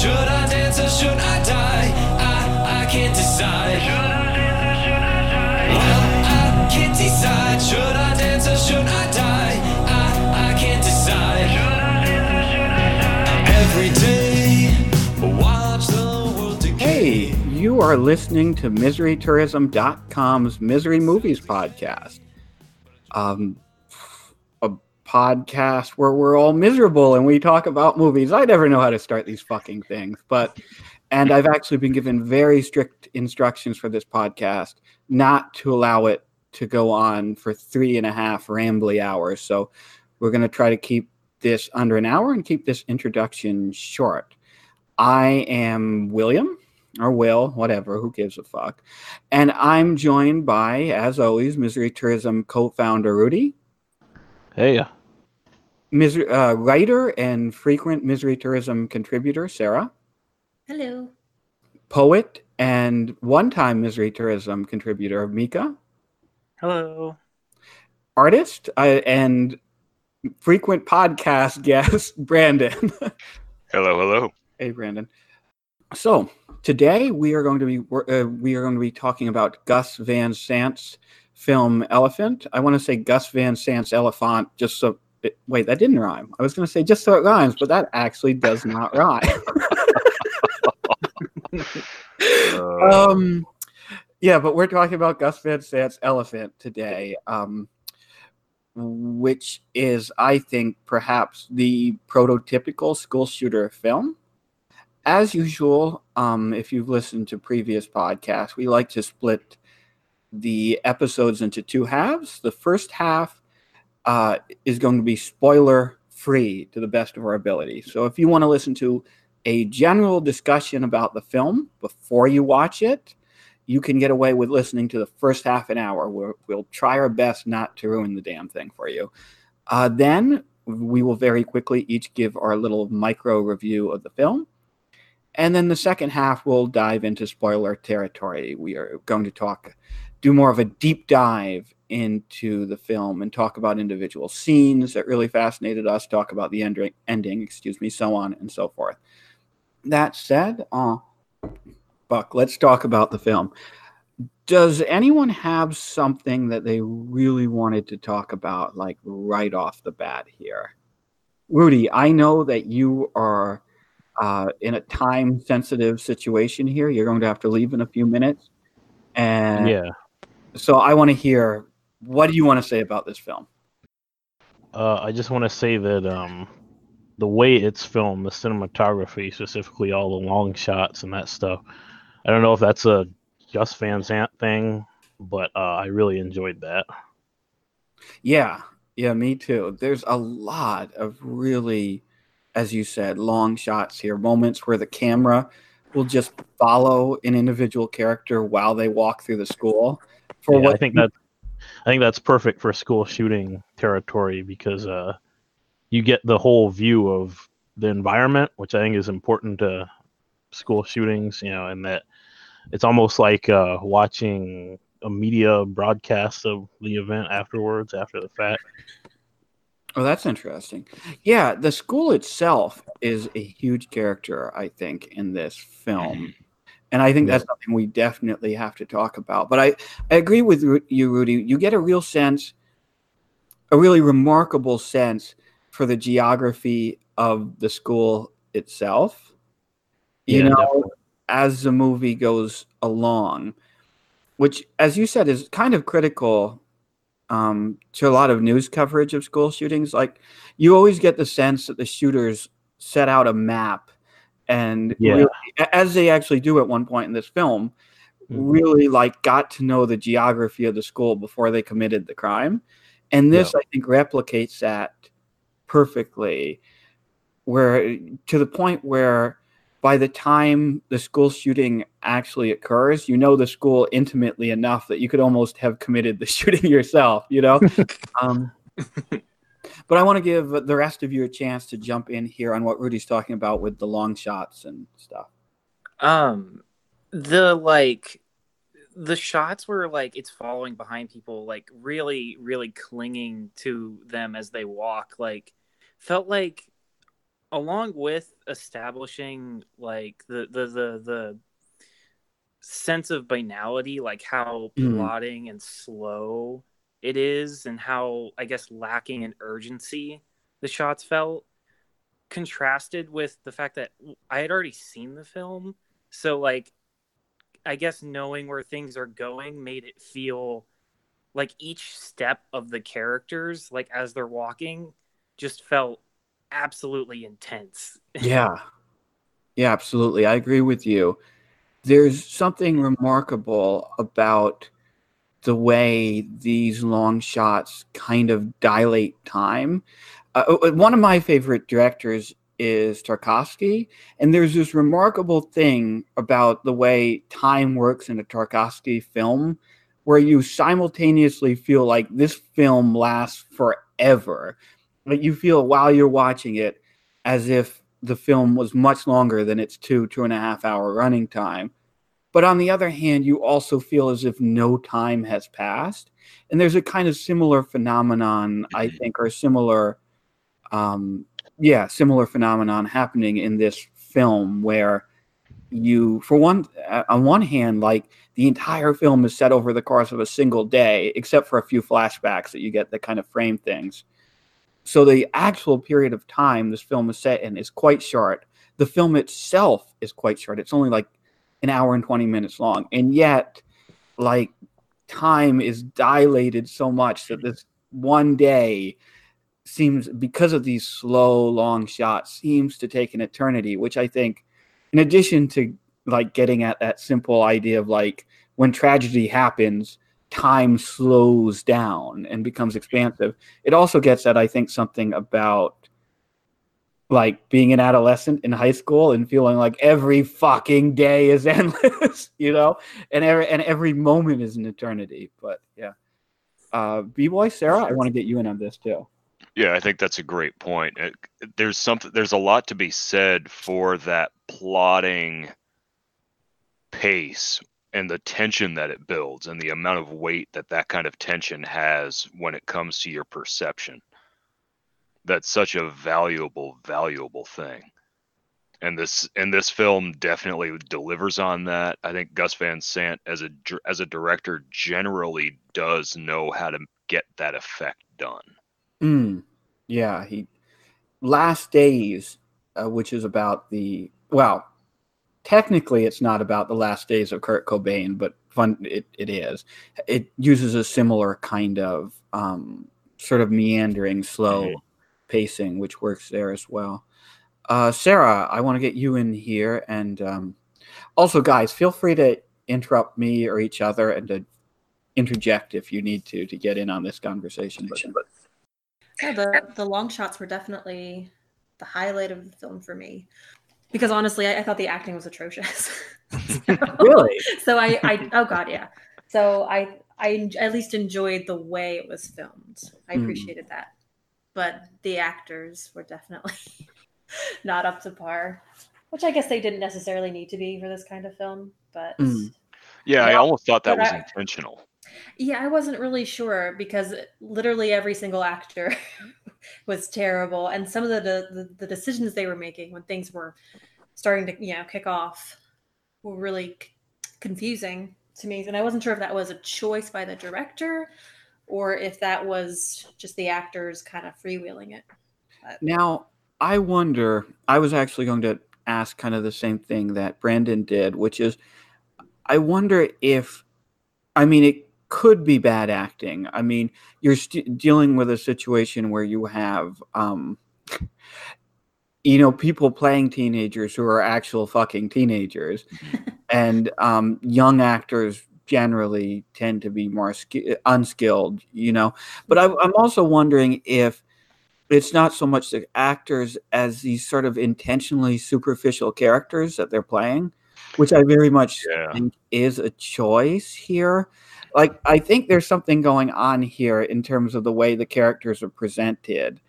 Should I dance or should I die? I, I can't decide. Should I dance or should I die? Well, I can't decide. Should I dance or should I die? I, I can't decide. Should I dance or should I die? Every day, watch the world decay. Hey, you are listening to MiseryTourism.com's Misery Movies podcast. Um, podcast where we're all miserable and we talk about movies. I never know how to start these fucking things, but and I've actually been given very strict instructions for this podcast not to allow it to go on for three and a half rambly hours. So we're going to try to keep this under an hour and keep this introduction short. I am William or Will, whatever, who gives a fuck. And I'm joined by, as always, Misery Tourism co founder Rudy, Hey, Misery, uh, writer and frequent Misery Tourism contributor Sarah, Hello. poet and one time Misery Tourism contributor Mika, Hello. artist uh, and frequent podcast guest Brandon. Hello, hello. Hey, Brandon. So today we are going to be uh, we are going to be talking about Gus Van Sant's film Elephant. I want to say Gus Van Sant's Elephant just so. It, wait, that didn't rhyme. I was going to say just so it rhymes, but that actually does not rhyme. Uh, um, yeah, but we're talking about Gus Van Sant's Elephant today, um, which is, I think, perhaps the prototypical school shooter film. As usual, um, if you've listened to previous podcasts, we like to split the episodes into two halves. The first half uh, is going to be spoiler free to the best of our ability. So if you want to listen to a general discussion about the film before you watch it, you can get away with listening to the first half an hour. We'll, we'll try our best not to ruin the damn thing for you. Uh, then we will very quickly each give our little micro review of the film. And then the second half, we'll dive into spoiler territory. We are going to talk, do more of a deep dive into the film and talk about individual scenes that really fascinated us, talk about the ending, ending excuse me, so on and so forth. That said, uh, Buck, let's talk about the film. Does anyone have something that they really wanted to talk about, like right off the bat here? Rudy, I know that you are uh, in a time sensitive situation here. You're going to have to leave in a few minutes. And yeah. So I want to hear what do you want to say about this film? Uh, I just want to say that um, the way it's filmed, the cinematography, specifically all the long shots and that stuff, I don't know if that's a Gus Van Sant thing, but uh, I really enjoyed that. Yeah, yeah, me too. There's a lot of really, as you said, long shots here, moments where the camera will just follow an individual character while they walk through the school. For Yeah, what I think that I think that's perfect for school shooting territory because uh, you get the whole view of the environment, which I think is important to school shootings. You know, and that it's almost like uh, watching a media broadcast of the event afterwards, after the fact. Oh, that's interesting. Yeah, the school itself is a huge character, I think, in this film. And I think Yeah. that's something we definitely have to talk about. But I, I agree with you, Rudy. You get a real sense, a really remarkable sense for the geography of the school itself. You Yeah, know, definitely. as the movie goes along, which, as you said, is kind of critical um, to a lot of news coverage of school shootings. Like, you always get the sense that the shooters set out a map and Yeah. really, as they actually do at one point in this film, Mhm. really like got to know the geography of the school before they committed the crime. And this, I think, replicates that perfectly, where to the point where by the time the school shooting actually occurs, you know the school intimately enough that you could almost have committed the shooting yourself, you know? um, but I want to give the rest of you a chance to jump in here on what Rudy's talking about with the long shots and stuff. Um, the like, the shots were like it's following behind people, like really, really clinging to them as they walk, like felt like along with establishing like the the the the sense of banality, like how Mm. plodding and slow it is, and how I guess lacking in urgency the shots felt, contrasted with the fact that I had already seen the film, so like I guess knowing where things are going made it feel like each step of the characters, like as they're walking, just felt absolutely intense. Yeah. Yeah, absolutely. I agree with you. There's something remarkable about the way these long shots kind of dilate time. Uh, uh, one of my favorite directors is Tarkovsky, and there's this remarkable thing about the way time works in a Tarkovsky film where you simultaneously feel like this film lasts forever. but you feel while you're watching it as if the film was much longer than its two, two and a half hour running time. But on the other hand, you also feel as if no time has passed. And there's a kind of similar phenomenon, I think, or similar, um, yeah, similar phenomenon happening in this film where you, for one, on one hand, like the entire film is set over the course of a single day, except for a few flashbacks that you get that kind of frame things. So the actual period of time this film is set in is quite short. The film itself is quite short. It's only like an hour and 20 minutes long. And yet, like, time is dilated so much that this one day seems, because of these slow, long shots, seems to take an eternity, which I think, in addition to like getting at that simple idea of like when tragedy happens, time slows down and becomes expansive. It also gets at, I think, something about like being an adolescent in high school and feeling like every fucking day is endless, you know, and every and every moment is an eternity. But yeah, uh, B boy Sarah, I want to get you in on this too. Yeah, I think that's a great point. It, there's something. There's a lot to be said for that plotting pace and the tension that it builds, and the amount of weight that that kind of tension has when it comes to your perception. That's such a valuable, valuable thing. And this and this film definitely delivers on that. I think Gus Van Sant as a as a director generally does know how to get that effect done. Mm, yeah, he Last Days, uh, which is about the well, technically it's not about the last days of Kurt Cobain, but fun it, it is. It uses a similar kind of um, sort of meandering, slow Mhm. Pacing, which works there as well. Uh, Sarah, I want to get you in here, and um, also, guys, feel free to interrupt me or each other and to interject if you need to to get in on this conversation. But, Yeah, the the long shots were definitely the highlight of the film for me. Because honestly, I, I thought the acting was atrocious. So- really, So I, I oh god, yeah. So I I at least enjoyed the way it was filmed. I Mm. appreciated that. But the actors were definitely not up to par, which I guess they didn't necessarily need to be for this kind of film. But Mm. Yeah, I almost thought that was I- intentional. yeah, I wasn't really sure because literally every single actor was terrible, and some of the, the the decisions they were making when things were starting to you know kick off were really c- confusing to me, and I wasn't sure if that was a choice by the director or if that was just the actors kind of freewheeling it. Now, I wonder, I was actually going to ask kind of the same thing that Brandon did, which is I wonder if, I mean, it could be bad acting. I mean, you're st- dealing with a situation where you have, um, you know, people playing teenagers who are actual fucking teenagers, and um, young actors generally tend to be more ski- unskilled, you know. But I, I'm also wondering if it's not so much the actors as these sort of intentionally superficial characters that they're playing, which I very much Yeah. think is a choice here. Like, I think there's something going on here in terms of the way the characters are presented.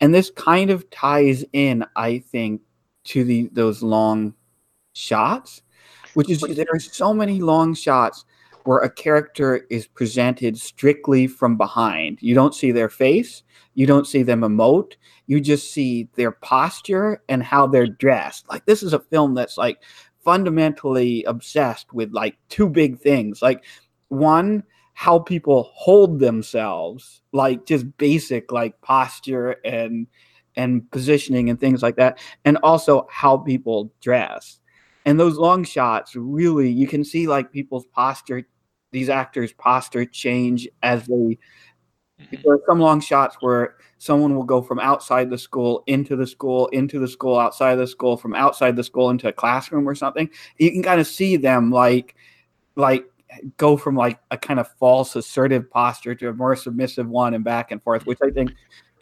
And this kind of ties in, I think, to the those long shots, which is there are so many long shots where a character is presented strictly from behind. You don't see their face, you don't see them emote, you just see their posture and how they're dressed. Like this is a film that's like fundamentally obsessed with like two big things. Like one, how people hold themselves, like just basic like posture and and positioning and things like that, and also how people dress. And those long shots really you can see like people's posture, these actors' posture change as they Mhm. there are some long shots where someone will go from outside the school into the school, into the school, outside the school, from outside the school into a classroom or something. You can kind of see them like like go from like a kind of false assertive posture to a more submissive one and back and forth, which I think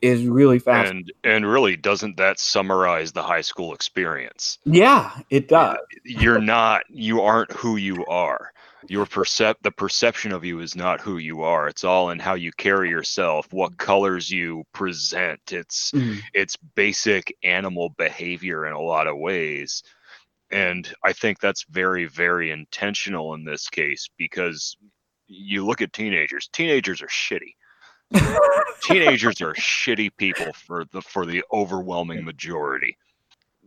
is really fast. And and really, doesn't that summarize the high school experience? yeah, it does. You're not. You aren't who you are. Your percep the perception of you is not who you are. It's all in how you carry yourself, what colors you present. It's Mm. it's basic animal behavior in a lot of ways. And I think that's very, very intentional in this case because you look at teenagers. Teenagers are shitty. Teenagers are shitty people for the for the overwhelming majority.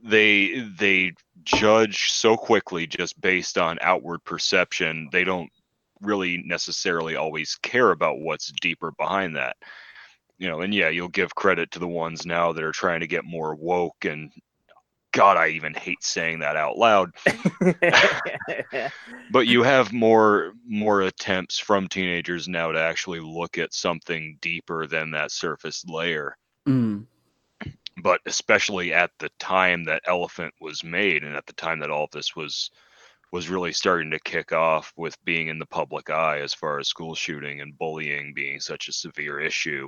They they judge so quickly just based on outward perception. They don't really necessarily always care about what's deeper behind that you know, and yeah, you'll give credit to the ones now that are trying to get more woke and God, I even hate saying that out loud. But you have more more attempts from teenagers now to actually look at something deeper than that surface layer. Mm. But especially at the time that Elephant was made and at the time that all of this was was really starting to kick off with being in the public eye as far as school shooting and bullying being such a severe issue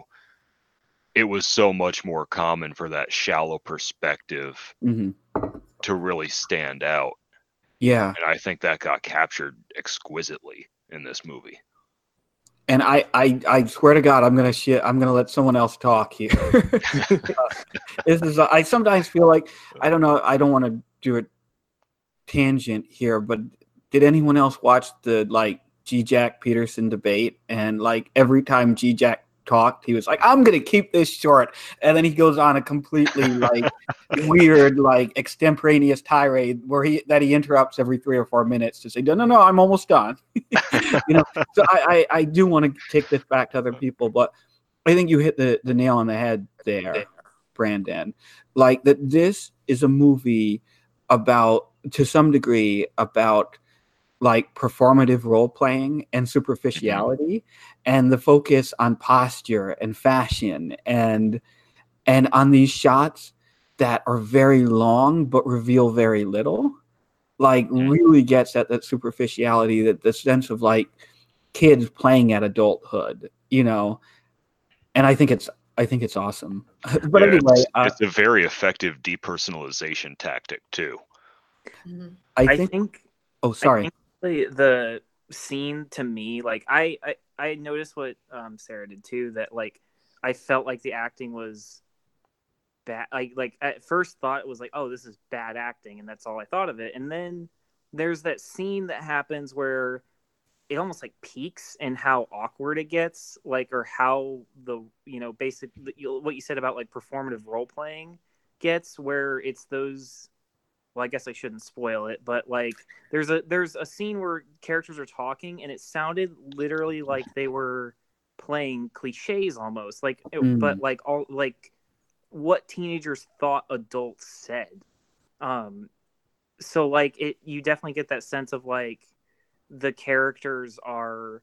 it was so much more common for that shallow perspective hmm to really stand out Yeah. and i think that got captured exquisitely in this movie And I, I, I swear to God, I'm gonna shit. I'm gonna let someone else talk here. this is. I sometimes feel like I don't know. I don't want to do a tangent here, but did anyone else watch the like Žižek Peterson debate? And like every time Žižek talked, he was like, "I'm gonna keep this short," and then he goes on a completely like weird, like extemporaneous tirade where he that he interrupts every three or four minutes to say, "No, no, no, I'm almost done." you know, so I, I, I do want to take this back to other people, but I think you hit the, the nail on the head there, Brandon. Like that this is a movie about to some degree about like performative role playing and superficiality and the focus on posture and fashion and and on these shots that are very long but reveal very little like Mhm. really gets at that superficiality that the sense of like kids playing at adulthood you know? And i think it's i think it's awesome. But Yeah, anyway it's, uh, it's a very effective depersonalization tactic too. Mhm. I, I think, think oh sorry. I think the, the scene to me, like I, I, I noticed what um, Sarah did too. That like I felt like the acting was bad. Like like at first thought it was like, oh, this is bad acting, and that's all I thought of it. And then there's that scene that happens where it almost like peaks and how awkward it gets, like or how the you know basic what you said about like performative role playing gets, where it's those well i guess i shouldn't spoil it but like there's a there's a scene where characters are talking and it sounded literally like they were playing cliches almost like it- Mm. but like all like what teenagers thought adults said um so like it you definitely get that sense of like the characters are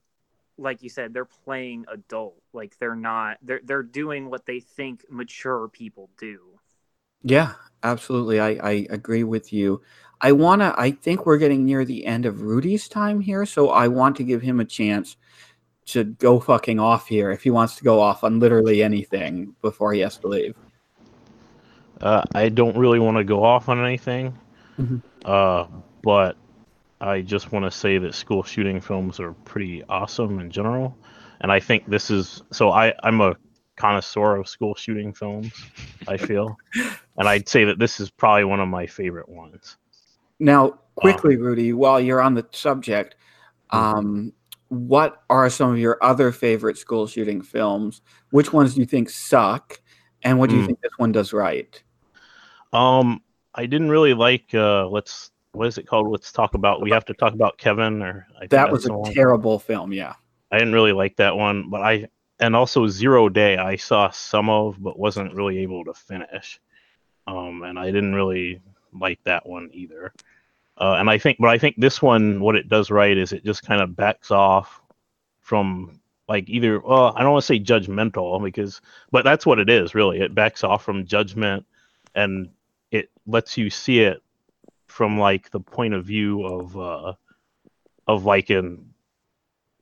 like you said they're playing adult like they're not they're they're doing what they think mature people do Yeah, absolutely. I, I agree with you. I want to, I think we're getting near the end of Rudy's time here, so I want to give him a chance to go fucking off here if he wants to go off on literally anything before he has to leave. Uh, I don't really want to go off on anything, Mhm. uh, but I just want to say that school shooting films are pretty awesome in general, and I think this is so. I I'm a connoisseur of school shooting films. I feel, and I'd say that this is probably one of my favorite ones. Now, quickly, Rudy, while you're on the subject, Mhm. um, what are some of your other favorite school shooting films? Which ones do you think suck, and what do you Hmm. think this one does right? Um, I didn't really like. Uh, let's what is it called? Let's talk about. We have to talk about Kevin, or I That that's was a terrible film. Yeah. I didn't really like that one, but I and also Zero Day I saw some of, but wasn't really able to finish. Um, and I didn't really like that one either. Uh, and I think, but I think this one, what it does right is it just kind of backs off from like either. Well, I don't want to say judgmental because, but that's what it is really. It backs off from judgment, and it lets you see it from like the point of view of uh, of like an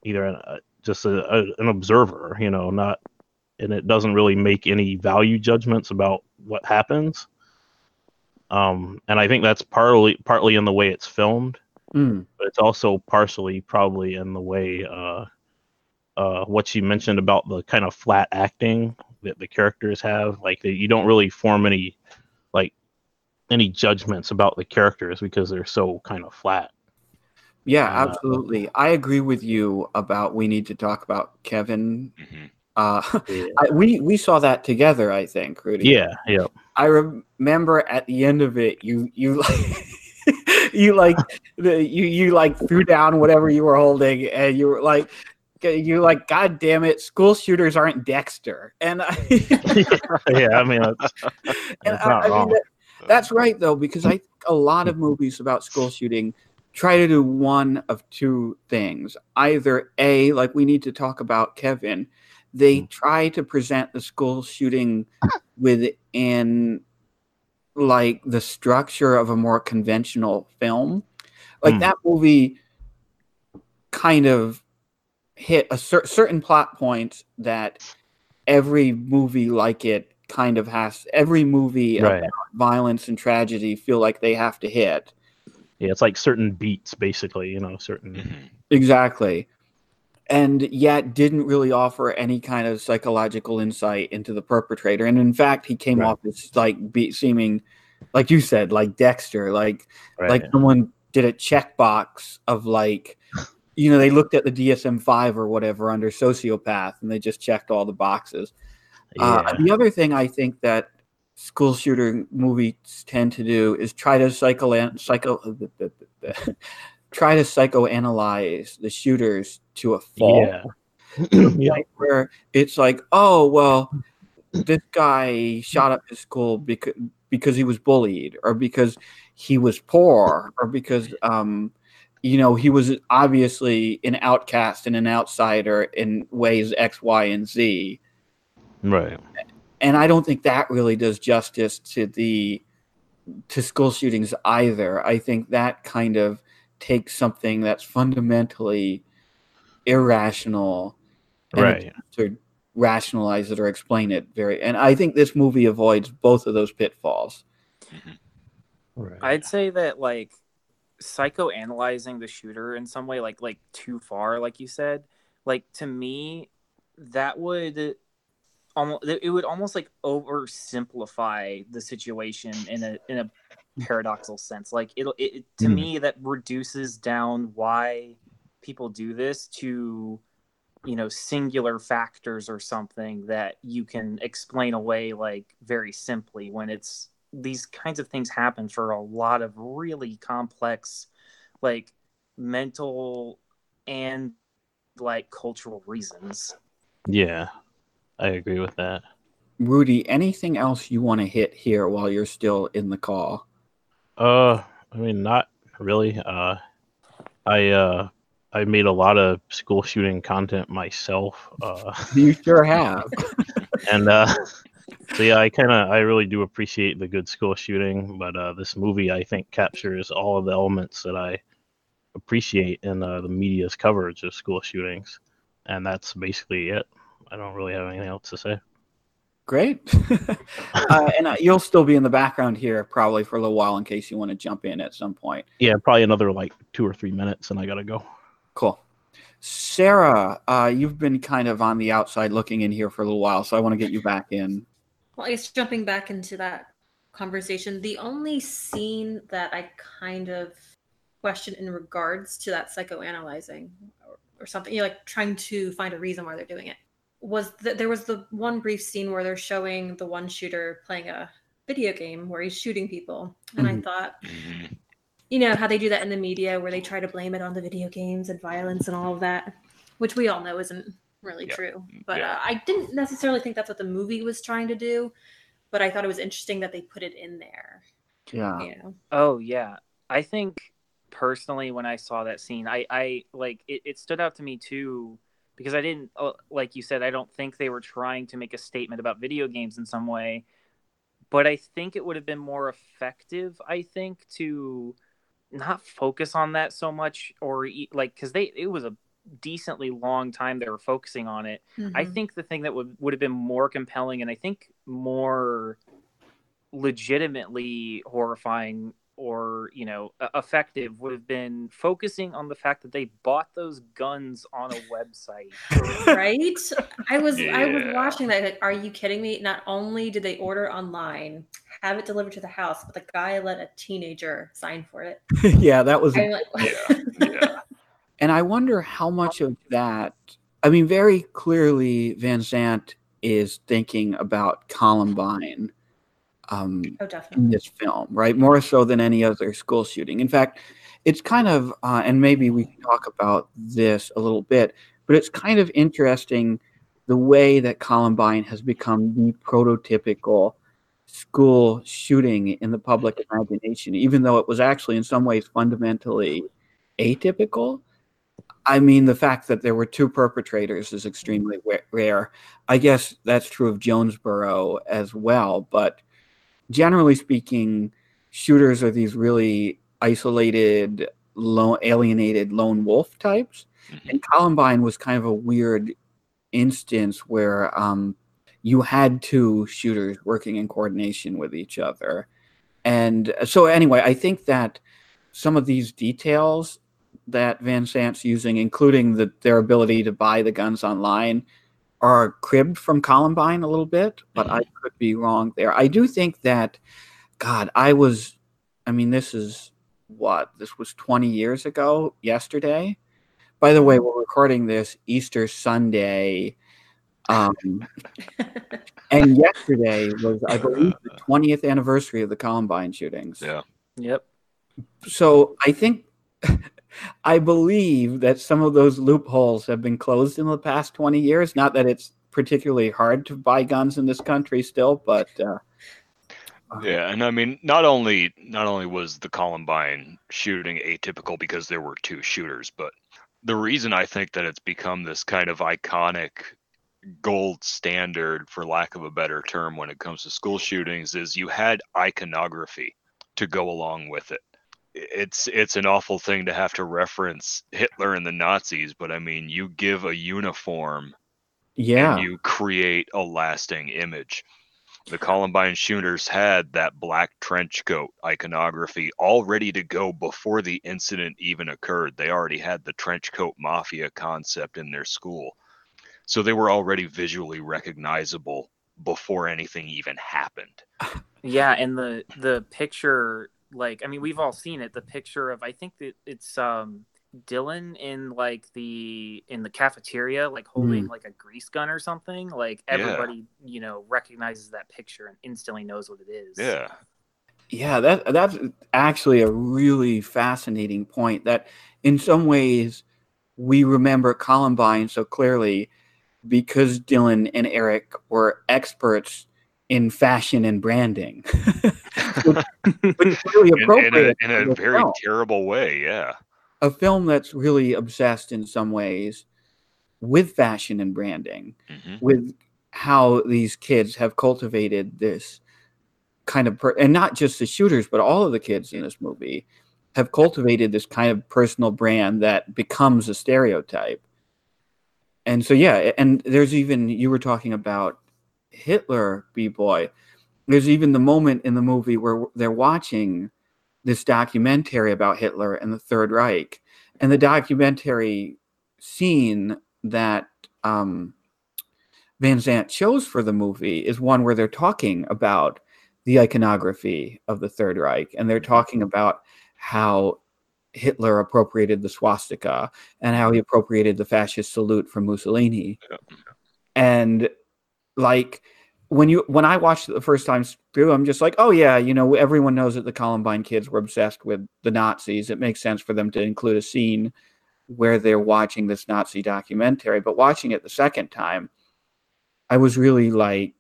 either a, just a, a, an observer, you know, not, and it doesn't really make any value judgments about what happens. Um, and I think that's partly partly in the way it's filmed, Mm. but it's also partially probably in the way uh, uh, what you mentioned about the kind of flat acting that the characters have. Like that you don't really form any like any judgments about the characters because they're so kind of flat. Yeah, Uh, absolutely. I agree with you about we need to talk about Kevin. Mhm. Uh, Yeah, I, we we saw that together, I think, Rudy. yeah, yeah. I remember at the end of it, you you you like the you you like threw down whatever you were holding, and you were like. You like, God damn it! School shooters aren't Dexter, and I, yeah, I mean, that's, that's I, I mean, that, that's right though, because I think a lot of movies about school shooting try to do one of two things. Either A, like we need to talk about Kevin, they Mm. try to present the school shooting within like the structure of a more conventional film. Like Mm. that movie kind of hit a cer- certain plot points that every movie like it kind of has every movie right. about violence and tragedy feel like they have to hit Yeah, it's like certain beats, basically. You know, certain. Mhm. exactly and yet didn't really offer any kind of psychological insight into the perpetrator and in fact he came Right. off as like be, seeming like you said like dexter like Right. like someone did a checkbox of like you know they looked at the dsm-5 or whatever under sociopath and they just checked all the boxes uh, the other thing i think that school shooter movies tend to do is try to psycho psycho try to psychoanalyze the shooters to a fault yeah. yeah. where it's like, oh well, this guy shot up his school because because he was bullied, or because he was poor, or because um, you know, he was obviously an outcast and an outsider in ways X, Y, and Z. Right. And I don't think that really does justice to the to school shootings either. I think that kind of takes something that's fundamentally irrational and Right. to rationalize it or explain it very and i think this movie avoids both of those pitfalls Right. I'd say that like psychoanalyzing the shooter in some way, like like too far, like you said, like to me, that would almost it would almost like oversimplify the situation in a in a paradoxical sense. Like it'll it, to Hmm. me that reduces down why people do this to you know singular factors or something that you can explain away like very simply when it's these kinds of things happen for a lot of really complex like mental and like cultural reasons yeah. I agree with that. rudy anything else you want to hit here while you're still in the call Uh, I mean, not really. Uh, I uh, I made a lot of school shooting content myself. Uh, you sure have and uh, so yeah, I kind of I really do appreciate the good school shooting, but uh, this movie I think captures all of the elements that I appreciate in uh, the media's coverage of school shootings, and that's basically it. I don't really have anything else to say. great uh, and uh, you'll still be in the background here probably for a little while in case you want to jump in at some point Yeah, probably another like two or three minutes, and I gotta go. cool sarah uh, you've been kind of on the outside looking in here for a little while so i want to get you back in Well, I guess jumping back into that conversation, the only scene that I kind of question in regards to that psychoanalyzing or something. You know, like trying to find a reason why they're doing it. Was that there was the one brief scene where they're showing the one shooter playing a video game where he's shooting people, and I Mhm. thought, Mhm. you know, how they do that in the media where they try to blame it on the video games and violence and all of that, which we all know isn't really Yeah. true. But Yeah. uh, I didn't necessarily think that's what the movie was trying to do, but I thought it was interesting that they put it in there. Yeah. You know, Oh yeah, I think personally when I saw that scene, I I like it, it stood out to me too because I didn't uh, like you said I don't think they were trying to make a statement about video games in some way, but I think it would have been more effective. I think to not focus on that so much or like because they it was a decently long time they were focusing on it I Mhm. think the thing that would would have been more compelling and I think more legitimately horrifying or you know effective would have been focusing on the fact that they bought those guns on a website. right? I was I was watching that. Like, are you kidding me? Not only did they order online, have it delivered to the house, but the guy let a teenager sign for it. yeah, that was like, Yeah, yeah. And I wonder how much of that. I mean, very clearly, Van Sant is thinking about Columbine um, oh, definitely. in this film, right? More so than any other school shooting. In fact, it's kind of, uh, and maybe we can talk about this a little bit, but it's kind of interesting the way that Columbine has become the prototypical school shooting in the public imagination, even though it was actually in some ways fundamentally atypical. I mean, the fact that there were two perpetrators is extremely rare. I guess that's true of Jonesboro as well, but generally speaking, shooters are these really isolated, lone, alienated lone wolf types. Mhm. And Columbine was kind of a weird instance where um, you had two shooters working in coordination with each other. And so, anyway, I think that some of these details that Van Sant's using, including the, their ability to buy the guns online, are cribbed from Columbine a little bit, but I could be wrong there. I do think that, God, I was, I mean, this is what? This was 20 years ago yesterday. By the way, we're recording this Easter Sunday. Um, and yesterday was, I believe, the 20th anniversary of the Columbine shootings Yeah. Yep. so I think I believe that some of those loopholes have been closed in the past 20 years. Not that it's particularly hard to buy guns in this country still, but uh, Yeah, and I mean, not only not only was the Columbine shooting atypical because there were two shooters, but the reason I think that it's become this kind of iconic gold standard, for lack of a better term, when it comes to school shootings, is you had iconography to go along with it. It's it's an awful thing to have to reference Hitler and the Nazis, but I mean, you give a uniform yeah, and you create a lasting image. The Columbine shooters had that black trench coat iconography all ready to go before the incident even occurred. They already had the trench coat mafia concept in their school. So they were already visually recognizable before anything even happened. Yeah, and the the picture, like, I mean, we've all seen it. The picture of, I think that it's um Dylan in like the in the cafeteria, like holding like a grease gun or something. Like Yeah. everybody, you know, recognizes that picture and instantly knows what it is. Yeah. yeah, that that's actually a really fascinating point. That in some ways we remember Columbine so clearly because Dylan and Eric were experts in fashion and branding, which, really In, in a, appropriate in a very film. terrible way. Yeah. a film that's really obsessed in some ways with fashion and branding, hmm with how these kids have cultivated this kind of, per- and not just the shooters, but all of the kids in this movie have cultivated this kind of personal brand that becomes a stereotype. And so, yeah, and there's even, you were talking about Hitler, B Boy. There's even the moment in the movie where they're watching this documentary about Hitler and the Third Reich. And the documentary scene that um, Van Sant chose for the movie is one where they're talking about the iconography of the Third Reich and they're talking about how Hitler appropriated the swastika and how he appropriated the fascist salute from Mussolini. Yeah. And like when you when I watched it the first time through, I'm just like, oh yeah, you know, everyone knows that the Columbine kids were obsessed with the Nazis. It makes sense for them to include a scene where they're watching this Nazi documentary. But watching it the second time, I was really like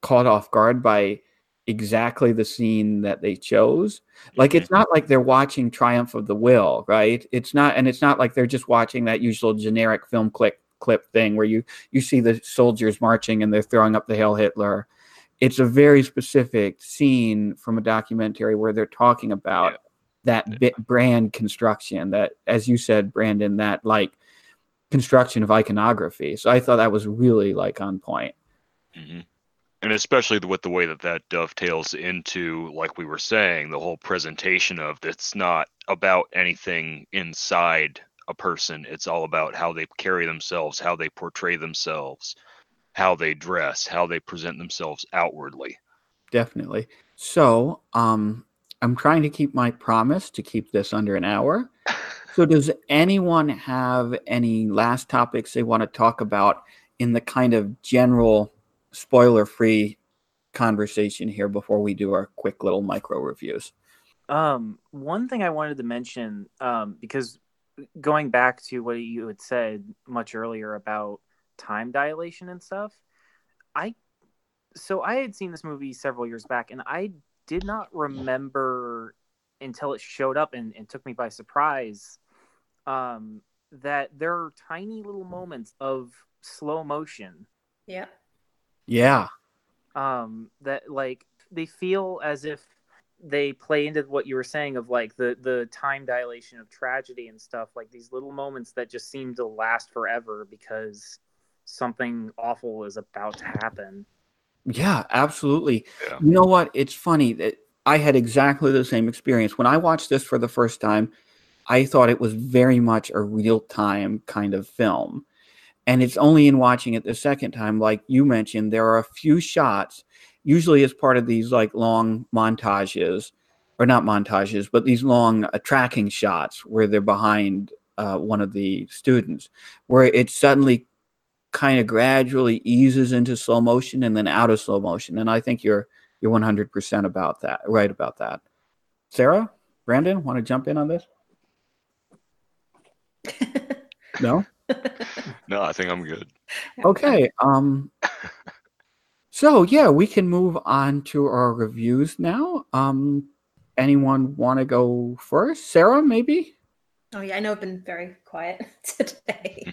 caught off guard by exactly the scene that they chose. Like it's mm-hmm. not like they're watching Triumph of the Will, right? It's not and it's not like they're just watching that usual generic film clip clip thing where you you see the soldiers marching and they're throwing up the Hail Hitler. It's a very specific scene from a documentary where they're talking about Yeah. that bit brand construction that as you said Brandon that like construction of iconography. So I thought that was really like on point. hmm And especially with the way that that dovetails into, like we were saying, the whole presentation of it's not about anything inside a person. It's all about how they carry themselves, how they portray themselves, how they dress, how they present themselves outwardly. Definitely. So, um, I'm trying to keep my promise to keep this under an hour. So, does anyone have any last topics they want to talk about in the kind of general spoiler free conversation here before we do our quick little micro reviews? Um, one thing I wanted to mention, um, because going back to what you had said much earlier about time dilation and stuff, I so I had seen this movie several years back, and I did not remember until it showed up and, and took me by surprise um, that there are tiny little moments of slow motion Yeah. Yeah. um that like they feel as if they play into what you were saying of like the the time dilation of tragedy and stuff like these little moments that just seem to last forever because something awful is about to happen Yeah, absolutely. Yeah. You know what? It's funny that I had exactly the same experience. When I watched this for the first time, I thought it was very much a real time kind of film. And it's only in watching it the second time, like you mentioned, there are a few shots, usually as part of these like long montages, or not montages, but these long uh, tracking shots where they're behind uh, one of the students, where it suddenly kind of gradually eases into slow motion and then out of slow motion. And I think you're you're 100% about that, right about that. Sarah, Brandon, want to jump in on this? No? No, I think I'm good. Okay. Um So, yeah, we can move on to our reviews now. Um anyone want to go first? Sarah, maybe? Oh yeah, I know I've been very quiet today.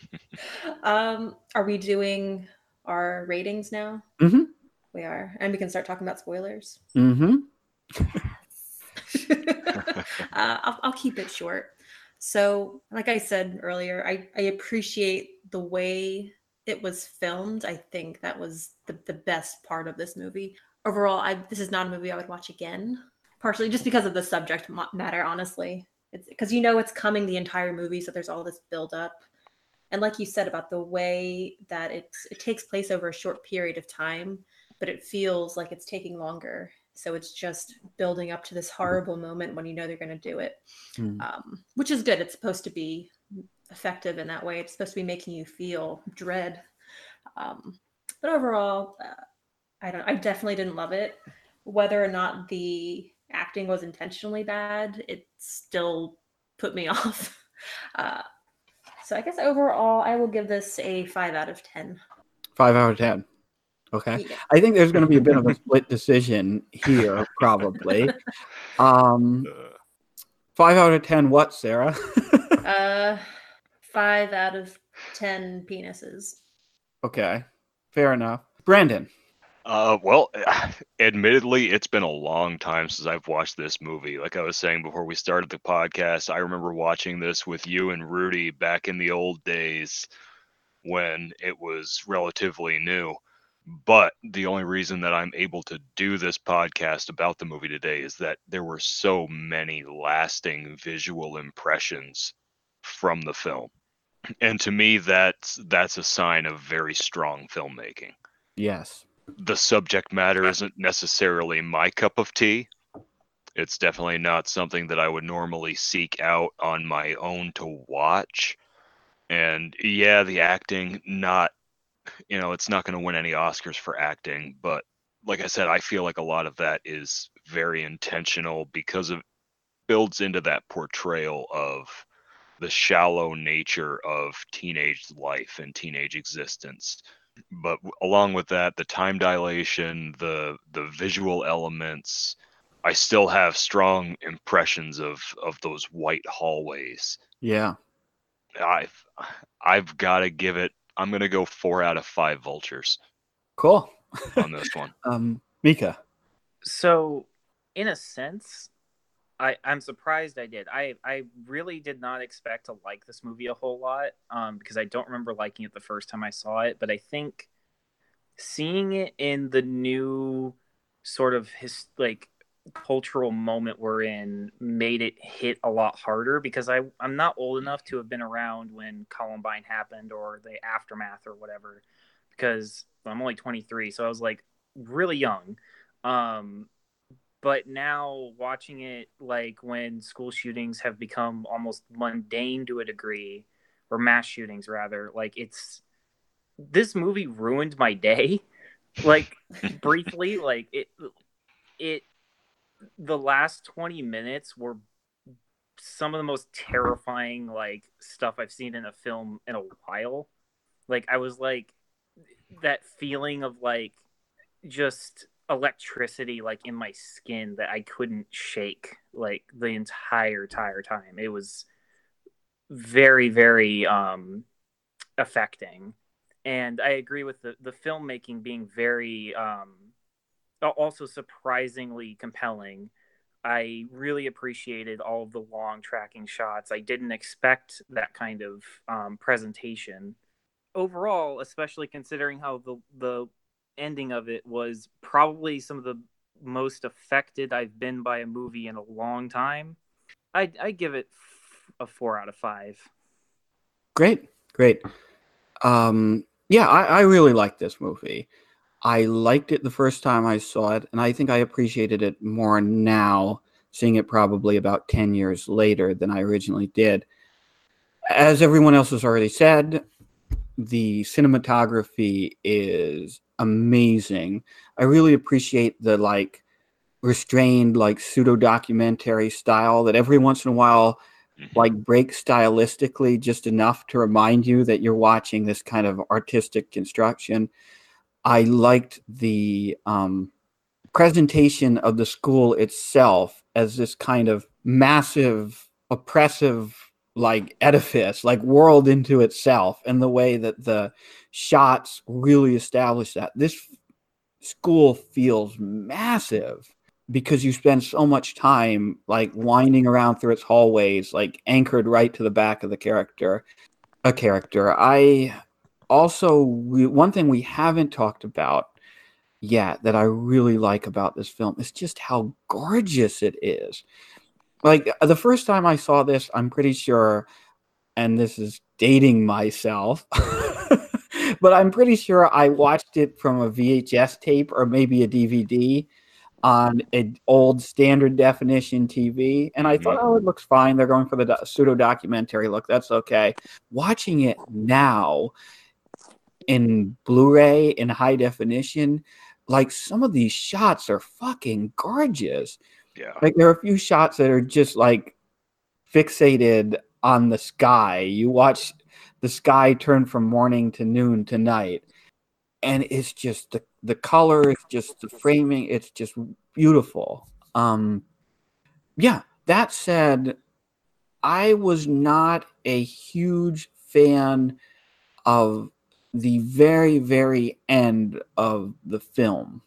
um, are we doing our ratings now? Mm-hmm. We are, and we can start talking about spoilers. Mm-hmm. uh, I'll, I'll keep it short. So, like I said earlier, I, I appreciate the way it was filmed. I think that was the, the best part of this movie. Overall, I this is not a movie I would watch again, partially just because of the subject matter, honestly. It's because you know it's coming the entire movie, so there's all this build up. And like you said about the way that it's it takes place over a short period of time, but it feels like it's taking longer. So it's just building up to this horrible moment when you know they're going to do it, Hmm. um, which is good. It's supposed to be effective in that way. It's supposed to be making you feel dread. Um, but overall, uh, I don't. I definitely didn't love it. Whether or not the acting was intentionally bad, it still put me off. Uh, so I guess overall, I will give this a five out of ten. 5 out of 10. Okay. Yeah. I think there's going to be a bit of a split decision here probably. Um Uh, 5 out of 10 what, Sarah? Uh, five out of ten penises. okay. Fair enough. Brandon. Uh, well, admittedly, it's been a long time since I've watched this movie. Like I was saying before we started the podcast, I remember watching this with you and Rudy back in the old days when it was relatively new. But the only reason that I'm able to do this podcast about the movie today is that there were so many lasting visual impressions from the film. And to me that's that's a sign of very strong filmmaking Yes. the subject matter isn't necessarily my cup of tea. It's definitely not something that I would normally seek out on my own to watch. And yeah, the acting, not, you know, it's not going to win any Oscars for acting, but like I said, I feel like a lot of that is very intentional because it builds into that portrayal of the shallow nature of teenage life and teenage existence but along with that the time dilation the the visual elements i still have strong impressions of of those white hallways Yeah. i've i've got to give it i'm going to go 4 out of 5 vultures Cool. on this one Um, Mika. So, in a sense, I I'm surprised I did. I I really did not expect to like this movie a whole lot um, because I don't remember liking it the first time I saw it. But I think seeing it in the new sort of his like cultural moment we're in made it hit a lot harder because I I'm not old enough to have been around when Columbine happened or the aftermath or whatever because I'm only 23 so I was like really young um but now watching it like when school shootings have become almost mundane to a degree or mass shootings rather like it's this movie ruined my day. Like briefly like it it the last 20 minutes were some of the most terrifying like stuff i've seen in a film in a while. Like i was like that feeling of like just electricity like in my skin that I couldn't shake like the entire entire time. It was very very um affecting. And I agree with the the filmmaking being very um also surprisingly compelling. I really appreciated all of the long tracking shots. I didn't expect that kind of um, presentation. Overall, especially considering how the the ending of it was probably some of the most affected I've been by a movie in a long time. I I give it a four out of five. Great, great. Um, yeah, I, I really like this movie. I liked it the first time I saw it, and I think I appreciated it more now, seeing it probably about 10 years later than I originally did. As everyone else has already said, the cinematography is amazing. I really appreciate the like restrained, like pseudo documentary style that every once in a while Mhm. like break stylistically just enough to remind you that you're watching this kind of artistic construction. I liked the um, presentation of the school itself as this kind of massive, oppressive, like edifice, like world into itself, and the way that the shots really establish that. This school feels massive because you spend so much time like winding around through its hallways, like anchored right to the back of the character. A character. I also we, one thing we haven't talked about yet that I really like about this film is just how gorgeous it is. Like uh, the first time I saw this, I'm pretty sure, and this is dating myself, but I'm pretty sure I watched it from a VHS tape or maybe a DVD on an old standard definition TV. And I thought, oh, it looks fine. They're going for the do- pseudo documentary look. That's okay. Watching it now in Blu ray in high definition, like some of these shots are fucking gorgeous. Yeah Like there are a few shots that are just like fixated on the sky. You watch the sky turn from morning to noon to night, and it's just the the color, it's just the framing, it's just beautiful. Um, yeah. That said, I was not a huge fan of the very very end of the film.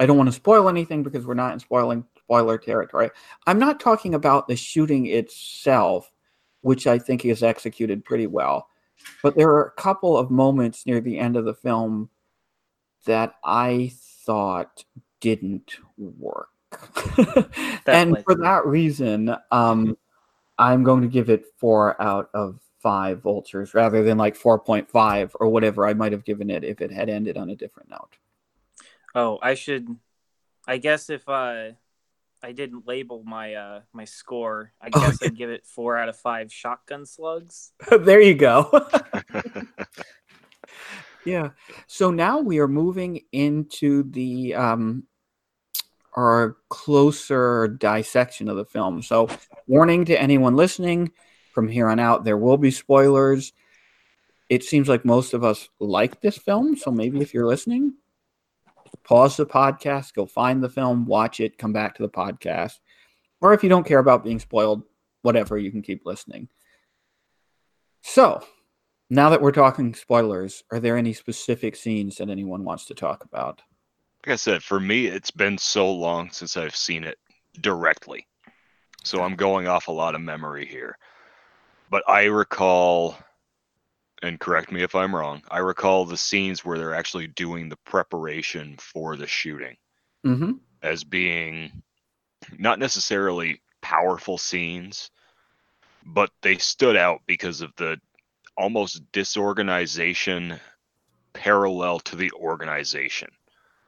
I don't want to spoil anything because we're not in spoiling spoiler territory. I'm not talking about the shooting itself, which I think is executed pretty well, but there are a couple of moments near the end of the film that I thought didn't work. and for that reason, um, I'm going to give it four out of five vultures rather than like 4.5 or whatever I might have given it if it had ended on a different note. Oh, I should. I guess if uh, I didn't label my uh my score. I Oh, guess yeah. I'd give it four out of five shotgun slugs. there you go. yeah. So now we are moving into the um our closer dissection of the film. So warning to anyone listening, from here on out there will be spoilers. It seems like most of us like this film, so maybe if you're listening, pause the podcast, go find the film, watch it, come back to the podcast. Or if you don't care about being spoiled, whatever, you can keep listening. So, now that we're talking spoilers, are there any specific scenes that anyone wants to talk about? Like I said, for me, it's been so long since I've seen it directly. So I'm going off a lot of memory here. But I recall, and correct me if I'm wrong, I recall the scenes where they're actually doing the preparation for the shooting Mm-hmm. as being not necessarily powerful scenes, but they stood out because of the almost disorganization parallel to the organization.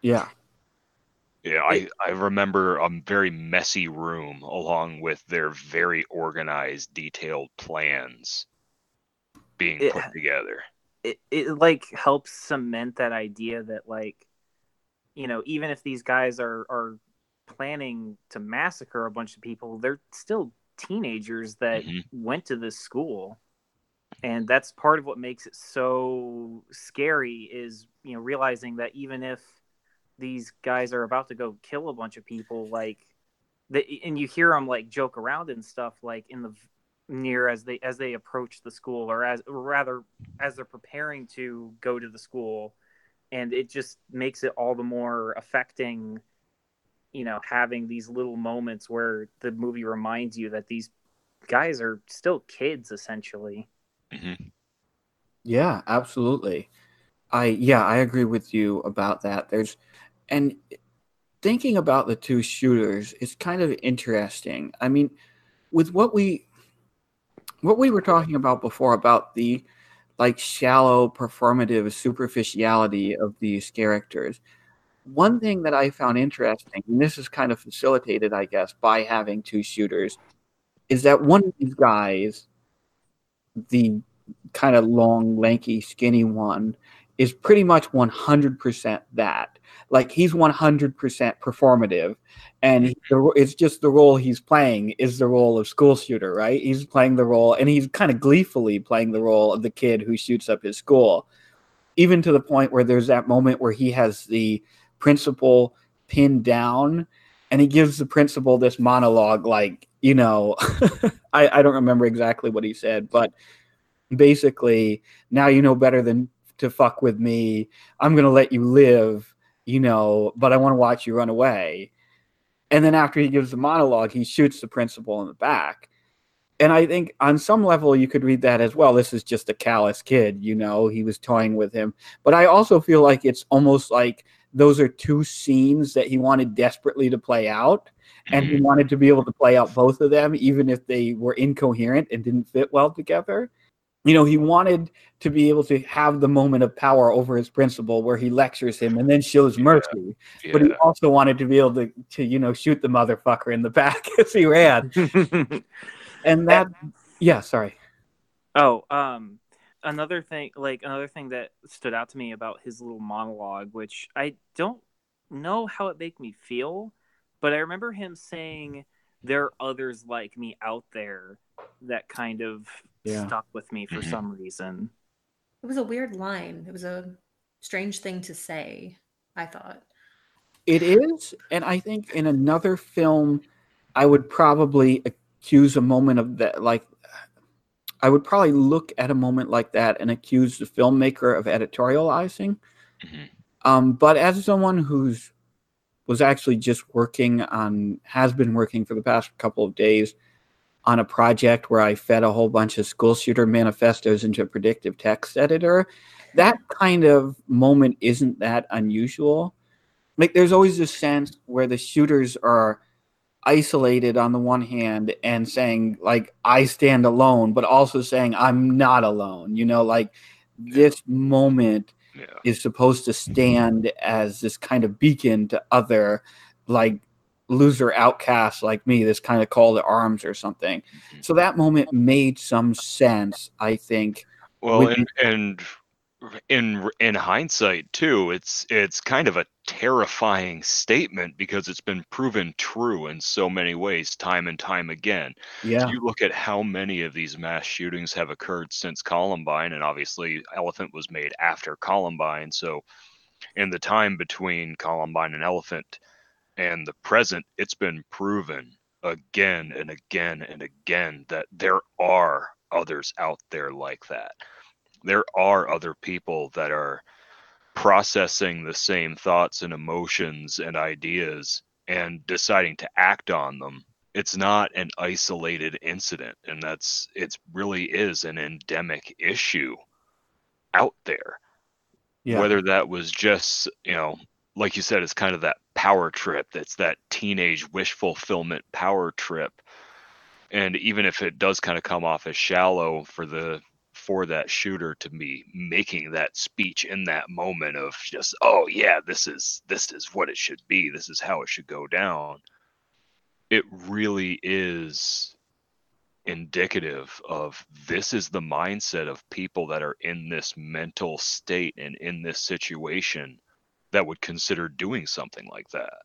Yeah. Yeah, I, I remember a very messy room along with their very organized, detailed plans being It- put together. it, it like helps cement that idea that like you know even if these guys are are planning to massacre a bunch of people they're still teenagers that Mhm. went to this school and that's part of what makes it so scary is you know realizing that even if these guys are about to go kill a bunch of people like the, and you hear them like joke around and stuff like in the near as they as they approach the school or as or rather as they're preparing to go to the school and it just makes it all the more affecting you know having these little moments where the movie reminds you that these guys are still kids essentially hmm Yeah, absolutely. I yeah, I agree with you about that. There's and thinking about the two shooters is kind of interesting. I mean, with what we what we were talking about before about the like shallow performative superficiality of these characters. One thing that I found interesting, and this is kind of facilitated, I guess, by having two shooters, is that one of these guys, the kind of long, lanky, skinny one is pretty much 100% that. Like he's 100% performative, and it's just the role he's playing is the role of school shooter, right? He's playing the role, and he's kind of gleefully playing the role of the kid who shoots up his school, even to the point where there's that moment where he has the principal pinned down, and he gives the principal this monologue, like you know, I, I don't remember exactly what he said, but basically now you know better than to fuck with me. I'm going to let you live you know but i want to watch you run away. And then after he gives the monologue he shoots the principal in the back. And i think on some level you could read that as well this is just a callous kid you know he was toying with him. But i also feel like it's almost like those are two scenes that he wanted desperately to play out. And he mm-hmm. wanted to be able to play out both of them even if they were incoherent and didn't fit well together you know, he wanted to be able to have the moment of power over his principal where he lectures him and then shows Yeah. mercy. Yeah. But he also wanted to be able to, to, you know, shoot the motherfucker in the back as he ran. And that, yeah, sorry. Oh, um, another thing, like another thing that stood out to me about his little monologue, which I don't know how it made me feel, but I remember him saying, "There are others like me out there," that kind of Yeah. stuck with me for Mhm. some reason. It was a weird line. It was a strange thing to say, I thought. It is. And I think in another film, I would probably accuse a moment of that. Like, I would probably look at a moment like that and accuse the filmmaker of editorializing. Mhm. Um, but as someone who's was actually just working on has been working for the past couple of days on a project where I fed a whole bunch of school shooter manifestos into a predictive text editor, that kind of moment isn't that unusual. Like there's always this sense where the shooters are isolated on the one hand and saying like I stand alone, but also saying I'm not alone. You know, like this moment yeah. is supposed to stand as this kind of beacon to other like loser outcast like me, this kind of call to arms or something. Mm-hmm. So that moment made some sense, I think. Well, and and in in hindsight too, it's it's kind of a terrifying statement because it's been proven true in so many ways, time and time again. Yeah. If you look at how many of these mass shootings have occurred since Columbine, and obviously Elephant was made after Columbine, so in the time between Columbine and Elephant and the present, it's been proven again and again and again that there are others out there like that. There are other people that are processing the same thoughts and emotions and ideas and deciding to act on them. It's not an isolated incident, and that's it really is an endemic issue out there Yeah. whether that was just you know like you said it's kind of that power trip that's that teenage wish fulfillment power trip. And even if it does kind of come off as shallow for the for that shooter to be making that speech in that moment of just oh yeah this is this is what it should be. This is how it should go down it really is indicative of this is the mindset of people that are in this mental state and in this situation that would consider doing something like that.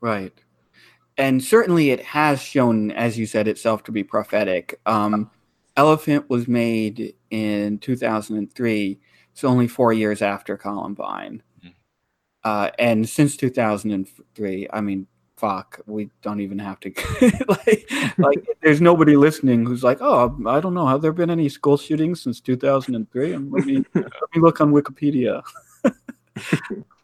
Right. And certainly it has shown, as you said, itself to be prophetic. Um, Elephant was made in 2003, so only four years after Columbine. Mhm. Uh, and since 2003, I mean, fuck, we don't even have to. like, like, there's nobody listening who's like, oh, I don't know. Have there been any school shootings since 2003? And let me, let me look on Wikipedia.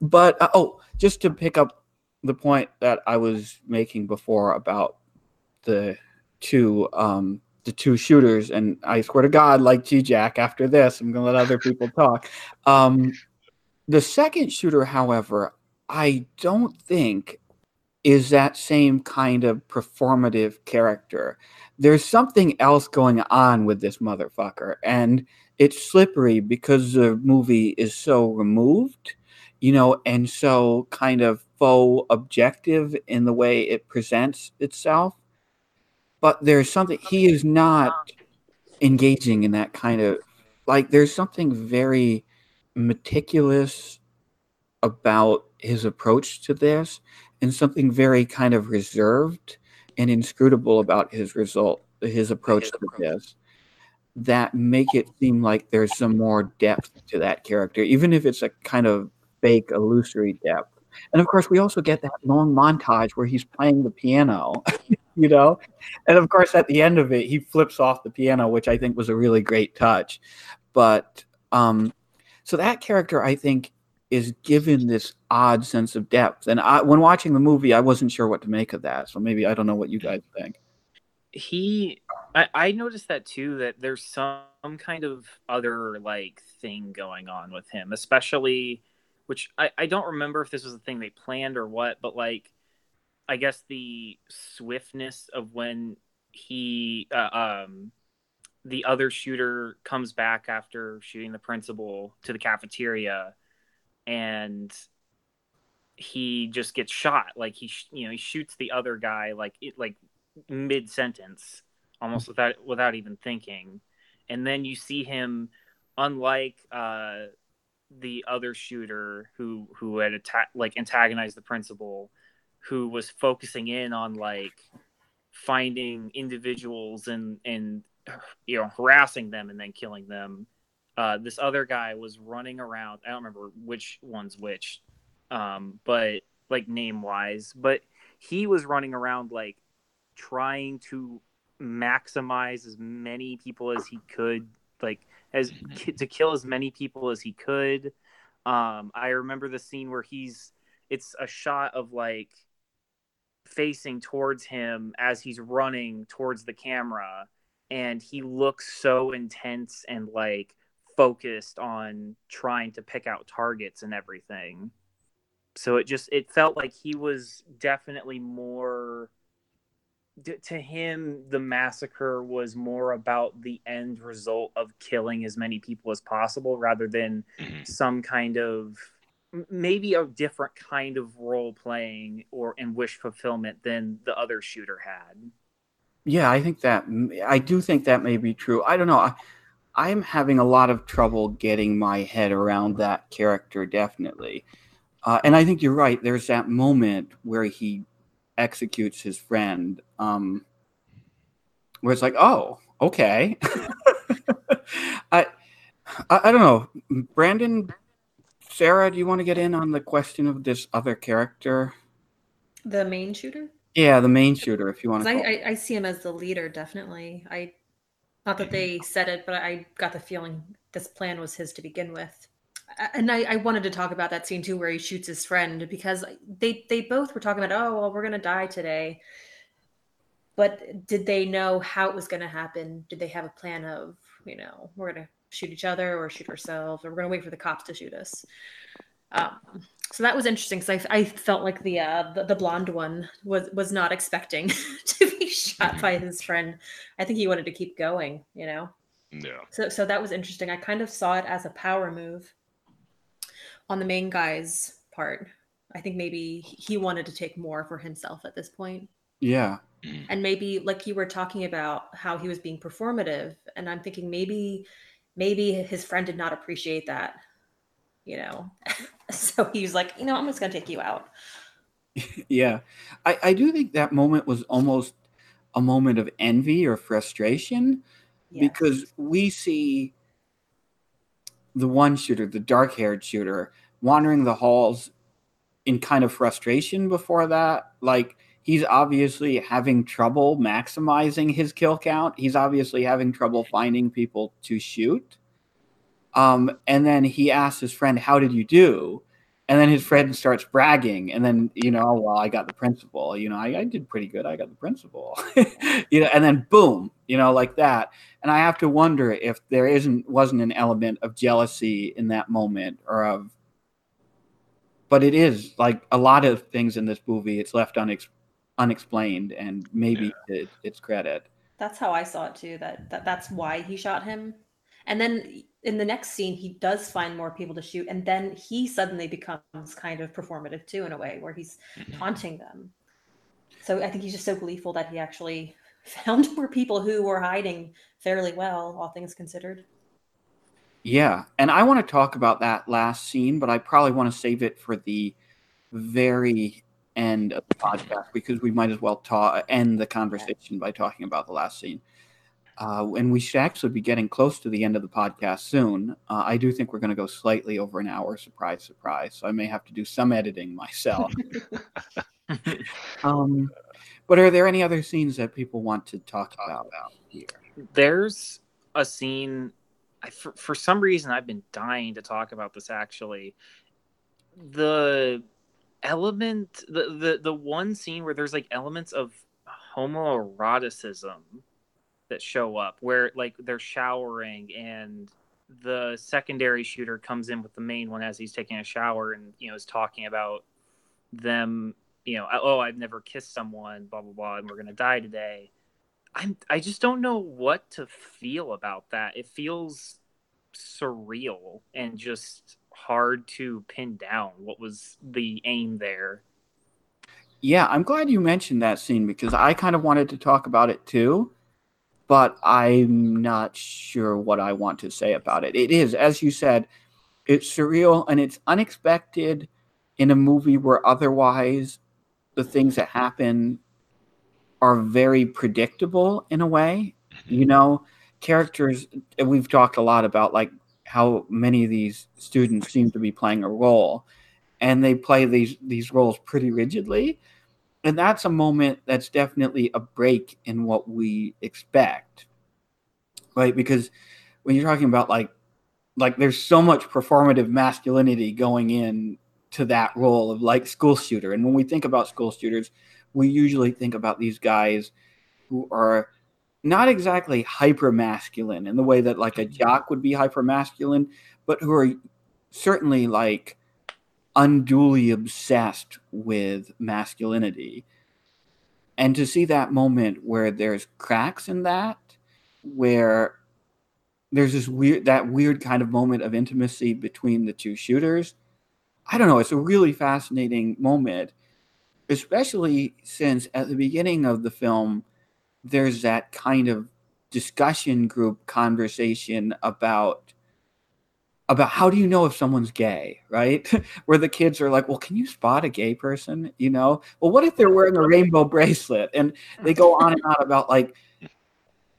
but, uh, oh, just to pick up the point that I was making before about the two um the two shooters and I swear to God like G Jack after this I'm gonna let other people talk. Um the second shooter, however, I don't think is that same kind of performative character. There's something else going on with this motherfucker, and it's slippery because the movie is so removed, you know, and so kind of faux objective in the way it presents itself. But there's something he is not engaging in that kind of like there's something very meticulous about his approach to this and something very kind of reserved and inscrutable about his result his approach to this that make it seem like there's some more depth to that character even if it's a kind of fake illusory depth. And of course we also get that long montage where he's playing the piano you know? And of course at the end of it he flips off the piano which i think was a really great touch. But um so that character i think is given this odd sense of depth. And I, when watching the movie i wasn't sure what to make of that. So maybe i don't know what you guys think. He I, I noticed that too that there's some kind of other like thing going on with him especially which I, I don't remember if this was a thing they planned or what but like i guess the swiftness of when he uh, um the other shooter comes back after shooting the principal to the cafeteria and he just gets shot. Like he sh- you know he shoots the other guy like it like mid sentence almost without without even thinking. And then you see him unlike uh the other shooter who who had attacked like antagonized the principal who was focusing in on like finding individuals and and you know harassing them and then killing them. Uh this other guy was running around i don't remember which one's which um but like name wise but he was running around like trying to maximize as many people as he could like as to kill as many people as he could. Um i remember the scene where he's it's a shot of like facing towards him as he's running towards the camera and he looks so intense and like focused on trying to pick out targets and everything. So it just it felt like he was definitely more d- to him the massacre was more about the end result of killing as many people as possible rather than Mhm. some kind of maybe a different kind of role playing or and wish fulfillment than the other shooter had. Yeah, I think that I do think that may be true. I don't know. I, I'm having a lot of trouble getting my head around that character, definitely. Uh, and I think you're right. There's that moment where he executes his friend, um, where it's like, oh, okay. I, I, I don't know. Brandon, Sarah, do you want to get in on the question of this other character? The main shooter? Yeah, the main shooter, if you want to. I, I, I see him as the leader, definitely. I not that they said it, but I got the feeling this plan was his to begin with. And I, I wanted to talk about that scene too, where he shoots his friend, because they they both were talking about, oh well, we're gonna die today. But did they know how it was gonna happen? Did they have a plan of, you know, we're gonna shoot each other or shoot ourselves, or we're gonna wait for the cops to shoot us? Um, so that was interesting because I, I felt like the, uh, the the blonde one was was not expecting to be shot by his friend. I think he wanted to keep going, you know. Yeah. So so that was interesting. I kind of saw it as a power move on the main guy's part. I think maybe he wanted to take more for himself at this point. Yeah. Mm. And maybe like you were talking about how he was being performative and I'm thinking maybe maybe his friend did not appreciate that, you know. so he was like, you know, I'm just going to take you out. Yeah, I, I do think that moment was almost a moment of envy or frustration Yeah. because we see the one shooter, the dark haired shooter, wandering the halls in kind of frustration before that. Like, he's obviously having trouble maximizing his kill count, he's obviously having trouble finding people to shoot. Um, and then he asks his friend, How did you do? And then his friend starts bragging, and then you know, well, I got the principal. You know, I, I did pretty good. I got the principal. you know, and then boom, you know, like that. And I have to wonder if there isn't wasn't an element of jealousy in that moment, or of. But it is like a lot of things in this movie. It's left unex- unexplained, and maybe it, it's credit. That's how I saw it too. That, that that's why he shot him. And then in the next scene, he does find more people to shoot, and then he suddenly becomes kind of performative too, in a way, where he's mm-hmm. taunting them. So I think he's just so gleeful that he actually found more people who were hiding fairly well, all things considered. Yeah, and I want to talk about that last scene, but I probably want to save it for the very end of the podcast because we might as well ta- end the conversation by talking about the last scene. Uh, and we should actually be getting close to the end of the podcast soon. Uh, I do think we're going to go slightly over an hour. Surprise, surprise. So I may have to do some editing myself. um, but are there any other scenes that people want to talk about here? There's a scene. I, for, for some reason, I've been dying to talk about this. Actually, the element, the the the one scene where there's like elements of homoeroticism that show up, where like they're showering and the secondary shooter comes in with the main one as he's taking a shower and you know is talking about them you know oh i've never kissed someone blah blah blah and we're gonna die today. I'm i just don't know what to feel about that. It feels surreal and just hard to pin down what was the aim there Yeah, I'm glad you mentioned that scene because I kind of wanted to talk about it too, but I'm not sure what I want to say about it. It is, as you said, it's surreal and it's unexpected in a movie where otherwise the things that happen are very predictable in a way. You mm-hmm. know, characters, we've talked a lot about like how many of these students seem to be playing a role. And they play these these roles pretty rigidly. And that's a moment that's definitely a break in what we expect right? Because when you're talking about like like there's so much performative masculinity going in to that role of like school shooter. And when we think about school shooters we usually think about these guys who are not exactly hyper masculine in the way that like a mm-hmm. jock would be hyper masculine but who are certainly like unduly obsessed with masculinity. And to see that moment where there's cracks in that, where there's this weird that weird kind of moment of intimacy between the two shooters, I don't know, it's a really fascinating moment, especially since at the beginning of the film, there's that kind of discussion group conversation about about how do you know if someone's gay, right? Where the kids are like, well, can you spot a gay person? You know, well, what if they're wearing a rainbow bracelet? And they go on and on about like,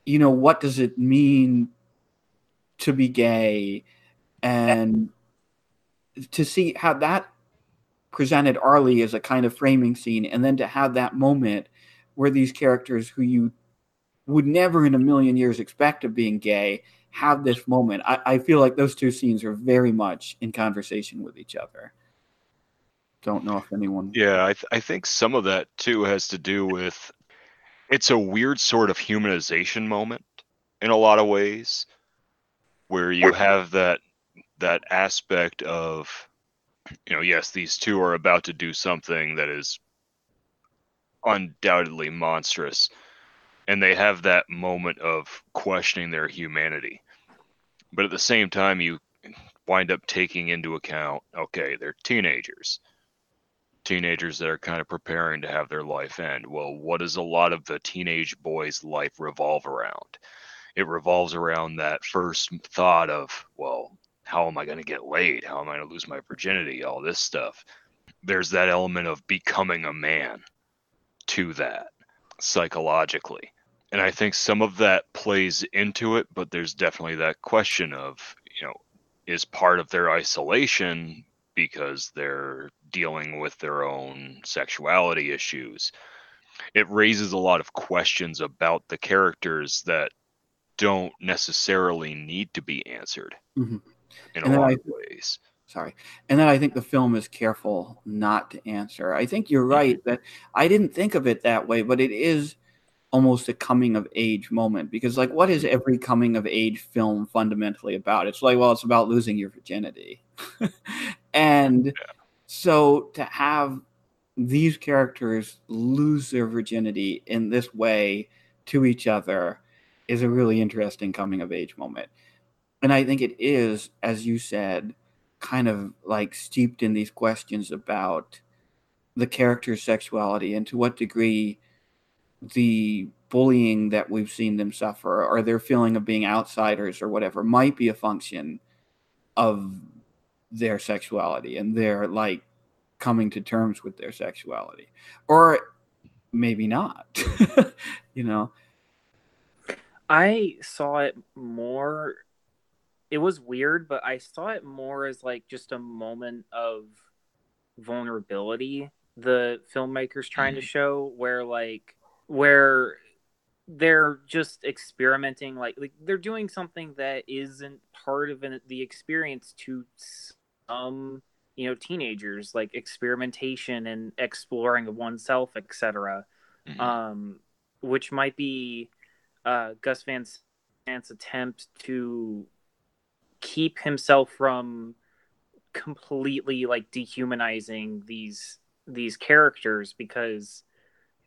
you know, what does it mean to be gay? And to see how that presented Arlie as a kind of framing scene, and then to have that moment where these characters who you would never in a million years expect of being gay have this moment. I, I feel like those two scenes are very much in conversation with each other. Don't know if anyone. Yeah, I, th- I think some of that too has to do with it's a weird sort of humanization moment in a lot of ways, where you have that that aspect of, you know, yes, these two are about to do something that is undoubtedly monstrous, and they have that moment of questioning their humanity. But at the same time, you wind up taking into account okay, they're teenagers. Teenagers that are kind of preparing to have their life end. Well, what does a lot of the teenage boy's life revolve around? It revolves around that first thought of, well, how am I going to get laid? How am I going to lose my virginity? All this stuff. There's that element of becoming a man to that psychologically. And I think some of that plays into it, but there's definitely that question of, you know, is part of their isolation because they're dealing with their own sexuality issues. It raises a lot of questions about the characters that don't necessarily need to be answered Mhm. in And a lot I- of ways. Sorry. And then I think the film is careful not to answer. I think you're mm-hmm. right that I didn't think of it that way, but it is almost a coming of age moment because, like, what is every coming of age film fundamentally about? It's like, well, it's about losing your virginity. and so to have these characters lose their virginity in this way to each other is a really interesting coming of age moment. And I think it is, as you said, kind of like steeped in these questions about the character's sexuality and to what degree the bullying that we've seen them suffer or their feeling of being outsiders or whatever might be a function of their sexuality and their like coming to terms with their sexuality or maybe not you know I saw it more. It was weird, but I saw it more as like just a moment of vulnerability the filmmakers trying to show where like where they're just experimenting like, like they're doing something that isn't part of an, the experience to some you know teenagers like experimentation and exploring of oneself etc Mhm. um which might be uh, Gus Van Sant's attempt to keep himself from completely like dehumanizing these these characters because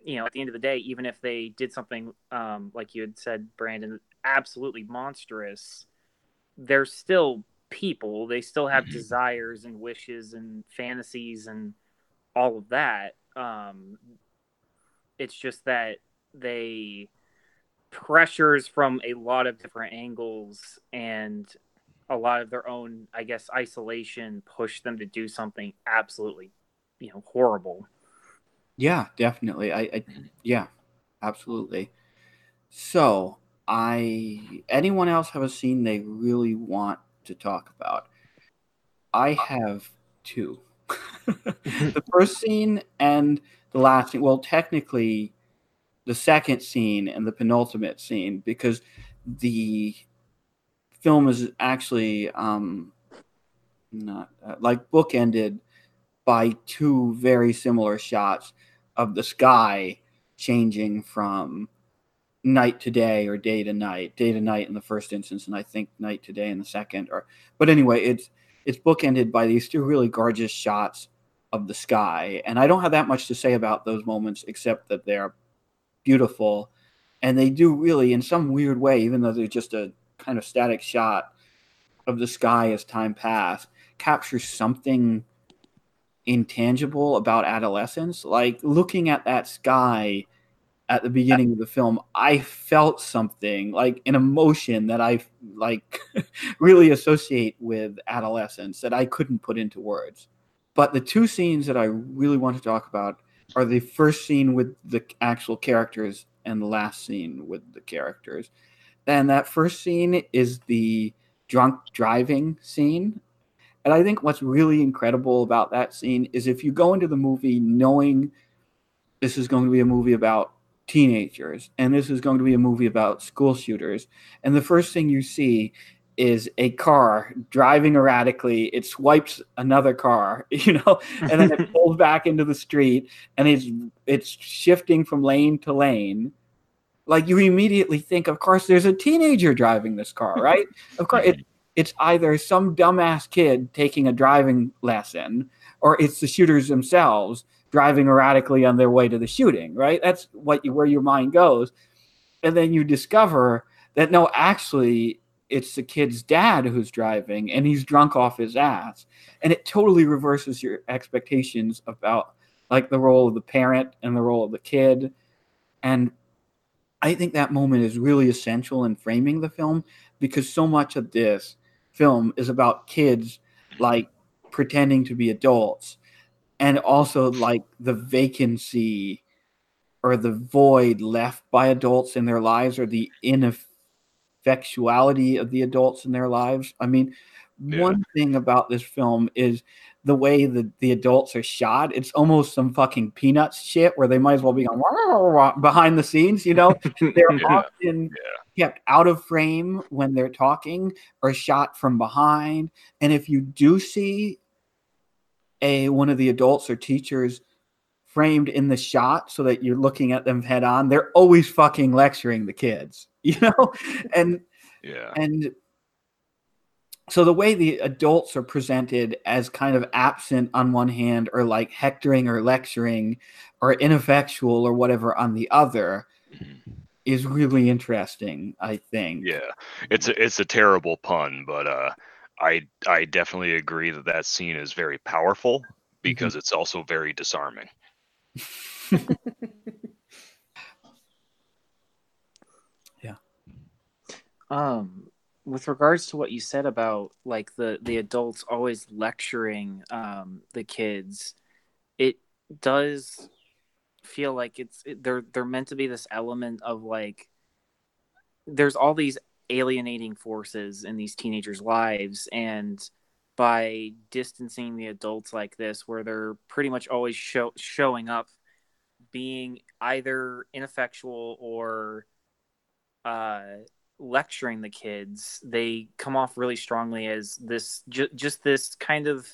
you know at the end of the day even if they did something um, like you had said Brandon absolutely monstrous they're still people they still have Mhm. desires and wishes and fantasies and all of that um, it's just that they pressures from a lot of different angles and a lot of their own i guess isolation push them to do something absolutely you know horrible Yeah, definitely. I, I yeah, absolutely. So, I anyone else have a scene they really want to talk about? I uh. have two. the first scene and the last scene. Well, technically, the second scene and the penultimate scene because the film is actually um, not uh, like bookended by two very similar shots of the sky changing from night to day or day to night, day to night in the first instance, and I think night to day in the second. Or, but anyway, it's it's bookended by these two really gorgeous shots of the sky, and I don't have that much to say about those moments except that they're beautiful, and they do really, in some weird way, even though they're just a kind of static shot of the sky as time passed, captures something intangible about adolescence. Like looking at that sky at the beginning of the film, I felt something like an emotion that I like really associate with adolescence that I couldn't put into words. But the two scenes that I really want to talk about are the first scene with the actual characters and the last scene with the characters. And that first scene is the drunk driving scene. And I think what's really incredible about that scene is if you go into the movie knowing this is going to be a movie about teenagers and this is going to be a movie about school shooters, and the first thing you see is a car driving erratically. It swipes another car, you know, and then it pulls back into the street and it's it's shifting from lane to lane. Like you immediately think, of course, there's a teenager driving this car, right? of course, it, it's either some dumbass kid taking a driving lesson or it's the shooters themselves driving erratically on their way to the shooting, right? That's what you, where your mind goes. And then you discover that no, actually, it's the kid's dad who's driving and he's drunk off his ass. And it totally reverses your expectations about like the role of the parent and the role of the kid. And I think that moment is really essential in framing the film because so much of this film is about kids like pretending to be adults and also like the vacancy or the void left by adults in their lives or the ineffectuality of the adults in their lives. I mean, Yeah. one thing about this film is the way that the adults are shot. It's almost some fucking peanuts shit where they might as well be going behind the scenes, you know? They're Yeah. often kept out of frame when they're talking or shot from behind. And if you do see a one of the adults or teachers framed in the shot so that you're looking at them head on, they're always fucking lecturing the kids, you know? And Yeah. and so the way the adults are presented as kind of absent on one hand or like hectoring or lecturing or ineffectual or whatever on the other Mhm. is really interesting i think Yeah, it's a it's a terrible pun, but uh, I I definitely agree that that scene is very powerful because it's also very disarming. Yeah. Um, with regards to what you said about like the the adults always lecturing um the kids, it does feel like it's it, they're they're meant to be this element of like there's all these alienating forces in these teenagers' lives and by distancing the adults like this where they're pretty much always show, showing up being either ineffectual or uh lecturing the kids they come off really strongly as this ju- just this kind of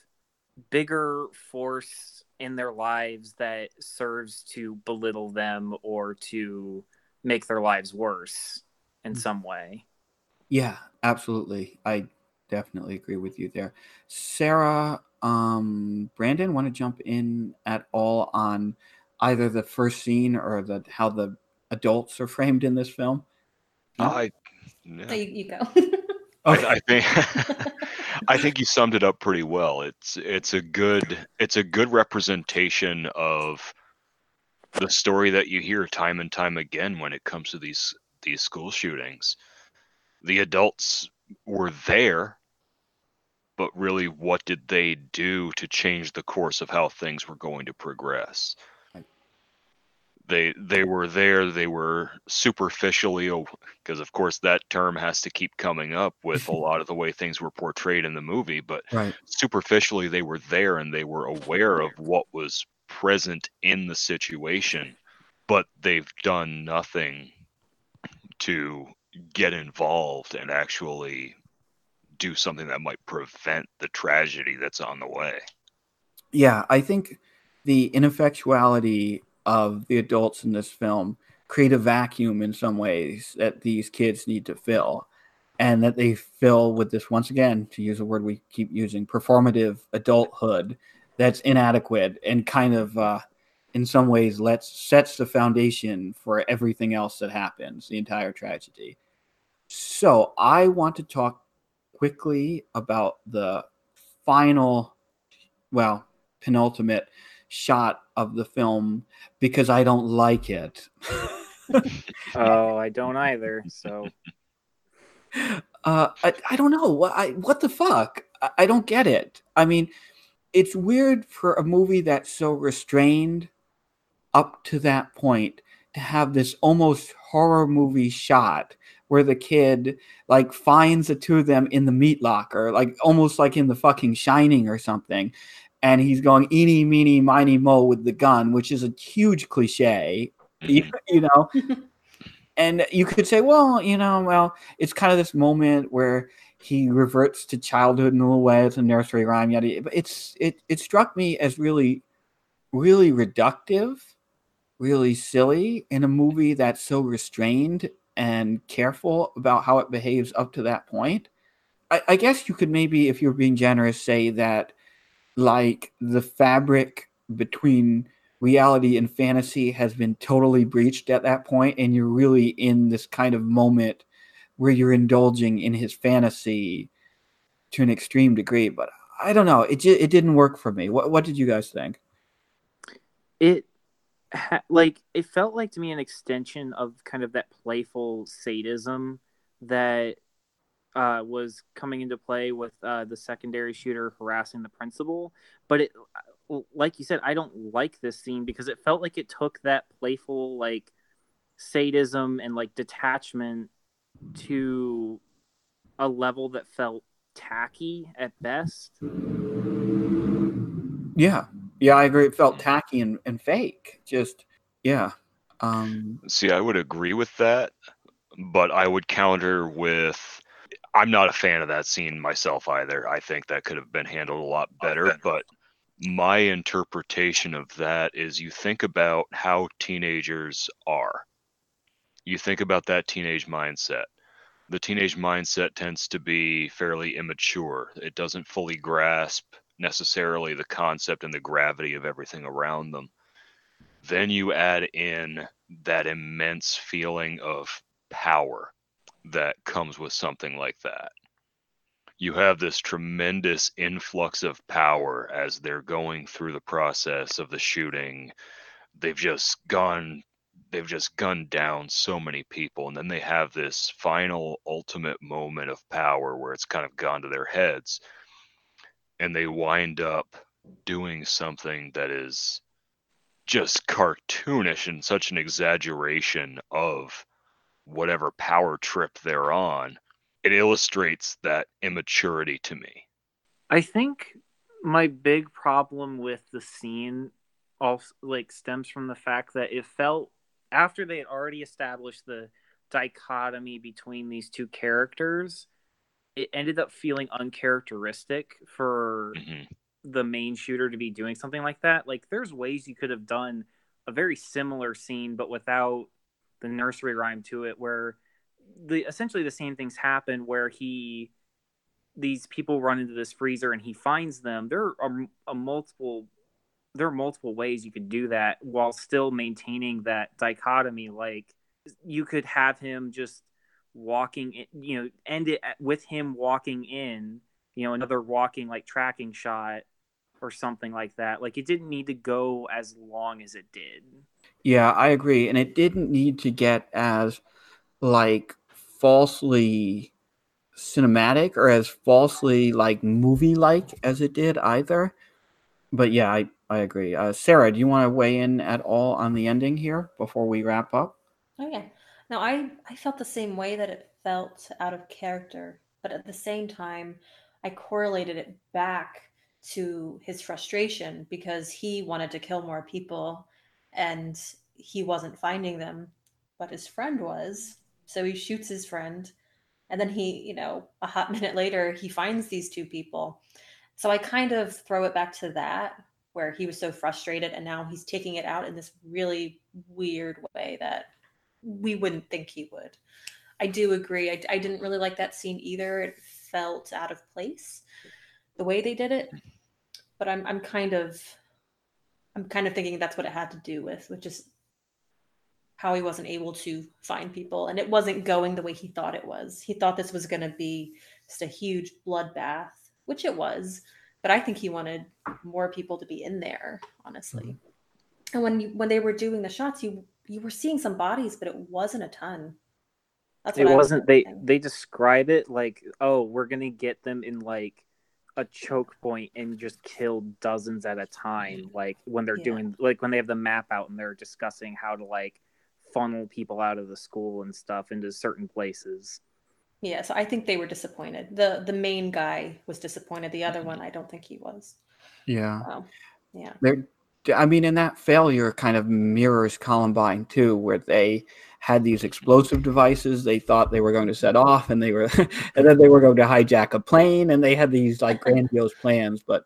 bigger force in their lives that serves to belittle them or to make their lives worse in some way. Yeah absolutely. I definitely agree with you there. Sarah um brandon want to jump in at all on either the first scene or the how the adults are framed in this film? No? I, So you, you go. I, oh. I think I think you summed it up pretty well. It's it's a good it's a good representation of the story that you hear time and time again when it comes to these these school shootings. The adults were there, but really what did they do to change the course of how things were going to progress? They they were there, they were superficially because of course that term has to keep coming up with a lot of the way things were portrayed in the movie, but right. superficially they were there and they were aware of what was present in the situation but they've done nothing to get involved and actually do something that might prevent the tragedy that's on the way. Yeah, I think the ineffectuality of the adults in this film create a vacuum in some ways that these kids need to fill. And that they fill with this, once again, to use a word we keep using, performative adulthood that's inadequate and kind of, uh, in some ways, lets sets the foundation for everything else that happens, the entire tragedy. So I want to talk quickly about the final, well, penultimate shot of the film because I don't like it. Oh, I don't either. So uh, I, I don't know what I what the fuck I, I don't get it. I mean, it's weird for a movie that's so restrained up to that point to have this almost horror movie shot where the kid like finds the two of them in the meat locker, like almost like in the fucking Shining or something, and he's going eeny meeny miny mo with the gun, which is a huge cliche, you, mm-hmm. you know. and you could say, well, you know, well, it's kind of this moment where he reverts to childhood in a little way. It's a nursery rhyme, yet but it's it it struck me as really, really reductive, really silly in a movie that's so restrained and careful about how it behaves up to that point. I, I guess you could maybe, if you're being generous, say that like the fabric between reality and fantasy has been totally breached at that point and you're really in this kind of moment where you're indulging in his fantasy to an extreme degree but i don't know. It it didn't work for me. What what did you guys think? It like it felt like to me an extension of kind of that playful sadism that uh, was coming into play with uh, the secondary shooter harassing the principal. But it, like you said, I don't like this scene because it felt like it took that playful like sadism and like detachment to a level that felt tacky at best. yeah yeah i agree it felt tacky and, and fake just yeah um See, I would agree with that, but I would counter with I'm not a fan of that scene myself either. I think that could have been handled a lot oh, better, but my interpretation of that is you think about how teenagers are. You think about that teenage mindset. The teenage mindset tends to be fairly immature. It doesn't fully grasp necessarily the concept and the gravity of everything around them. Then you add in that immense feeling of power that comes with something like that. You have this tremendous influx of power as they're going through the process of the shooting. They've just gone they've just gunned down so many people and then they have this final ultimate moment of power where it's kind of gone to their heads and they wind up doing something that is just cartoonish and such an exaggeration of whatever power trip they're on, it illustrates that immaturity to me. I think my big problem with the scene also like stems from the fact that it felt after they had already established the dichotomy between these two characters, it ended up feeling uncharacteristic for Mhm. the main shooter to be doing something like that. Like there's ways you could have done a very similar scene but without the nursery rhyme to it where the essentially the same things happen where he these people run into this freezer and he finds them. There are a multiple there are multiple ways you could do that while still maintaining that dichotomy. Like you could have him just walking in, you know end it with him walking in you know another walking like tracking shot or something like that. Like it didn't need to go as long as it did Yeah, I agree. And it didn't need to get as like falsely cinematic or as falsely like movie like as it did either. But yeah, I, I agree. Uh, Sarah, do you want to weigh in at all on the ending here before we wrap up? Oh yeah. No, I I felt the same way that it felt out of character, but at the same time, I correlated it back to his frustration because he wanted to kill more people and he wasn't finding them, but his friend was. So he shoots his friend and then he, you know, a hot minute later he finds these two people. So I kind of throw it back to that where he was so frustrated and now he's taking it out in this really weird way that we wouldn't think he would. I do agree. I, I didn't really like that scene either. It felt out of place the way they did it. But I'm I'm kind of I'm kind of thinking that's what it had to do with, which is how he wasn't able to find people and it wasn't going the way he thought it was. He thought this was going to be just a huge bloodbath, which it was, but I think he wanted more people to be in there, honestly. Mm-hmm. And when you when they were doing the shots, you you were seeing some bodies, but it wasn't a ton. That's it what I was wasn't they they describe it like oh we're gonna get them in like a choke point and just kill dozens at a time like when they're Yeah. doing like when they have the map out and they're discussing how to like funnel people out of the school and stuff into certain places Yeah, so I think they were disappointed. the The main guy was disappointed. The other mm-hmm. one, I don't think he was. Yeah. So, yeah, There, I mean, and that failure kind of mirrors Columbine too, where they had these explosive devices they thought they were going to set off, and they were, and then they were going to hijack a plane, and they had these like grandiose plans, but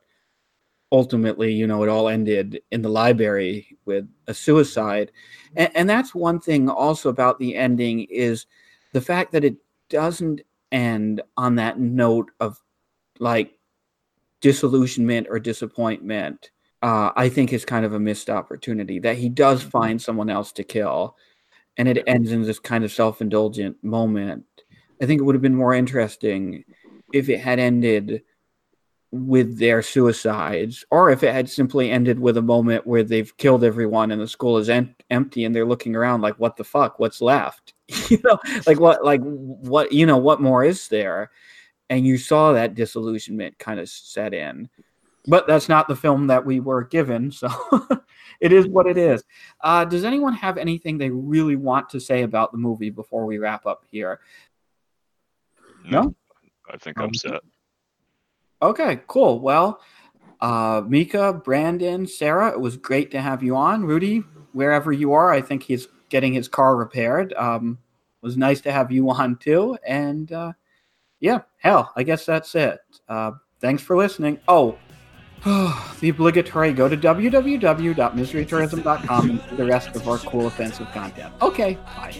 ultimately, you know, it all ended in the library with a suicide, and, and that's one thing also about the ending is the fact that it doesn't end on that note of like disillusionment or disappointment uh, I think is kind of a missed opportunity that he does find someone else to kill, and it ends in this kind of self-indulgent moment. I think it would have been more interesting if it had ended with their suicides, or if it had simply ended with a moment where they've killed everyone and the school is em- empty and they're looking around like, "What the fuck? What's left?" you know, like what, like what, you know, what more is there? And you saw that disillusionment kind of set in but that's not the film that we were given so it is what it is. Uh, does anyone have anything they really want to say about the movie before we wrap up here? No? I think I'm Um, set. okay cool. Well uh, mika brandon sarah it was great to have you on. Rudy wherever you are i think he's getting his car repaired. Um, it was nice to have you on too and uh, yeah hell i guess that's it. Uh, thanks for listening. Oh the obligatory go to www.miserytourism.com and the rest of our cool offensive content. Okay, bye.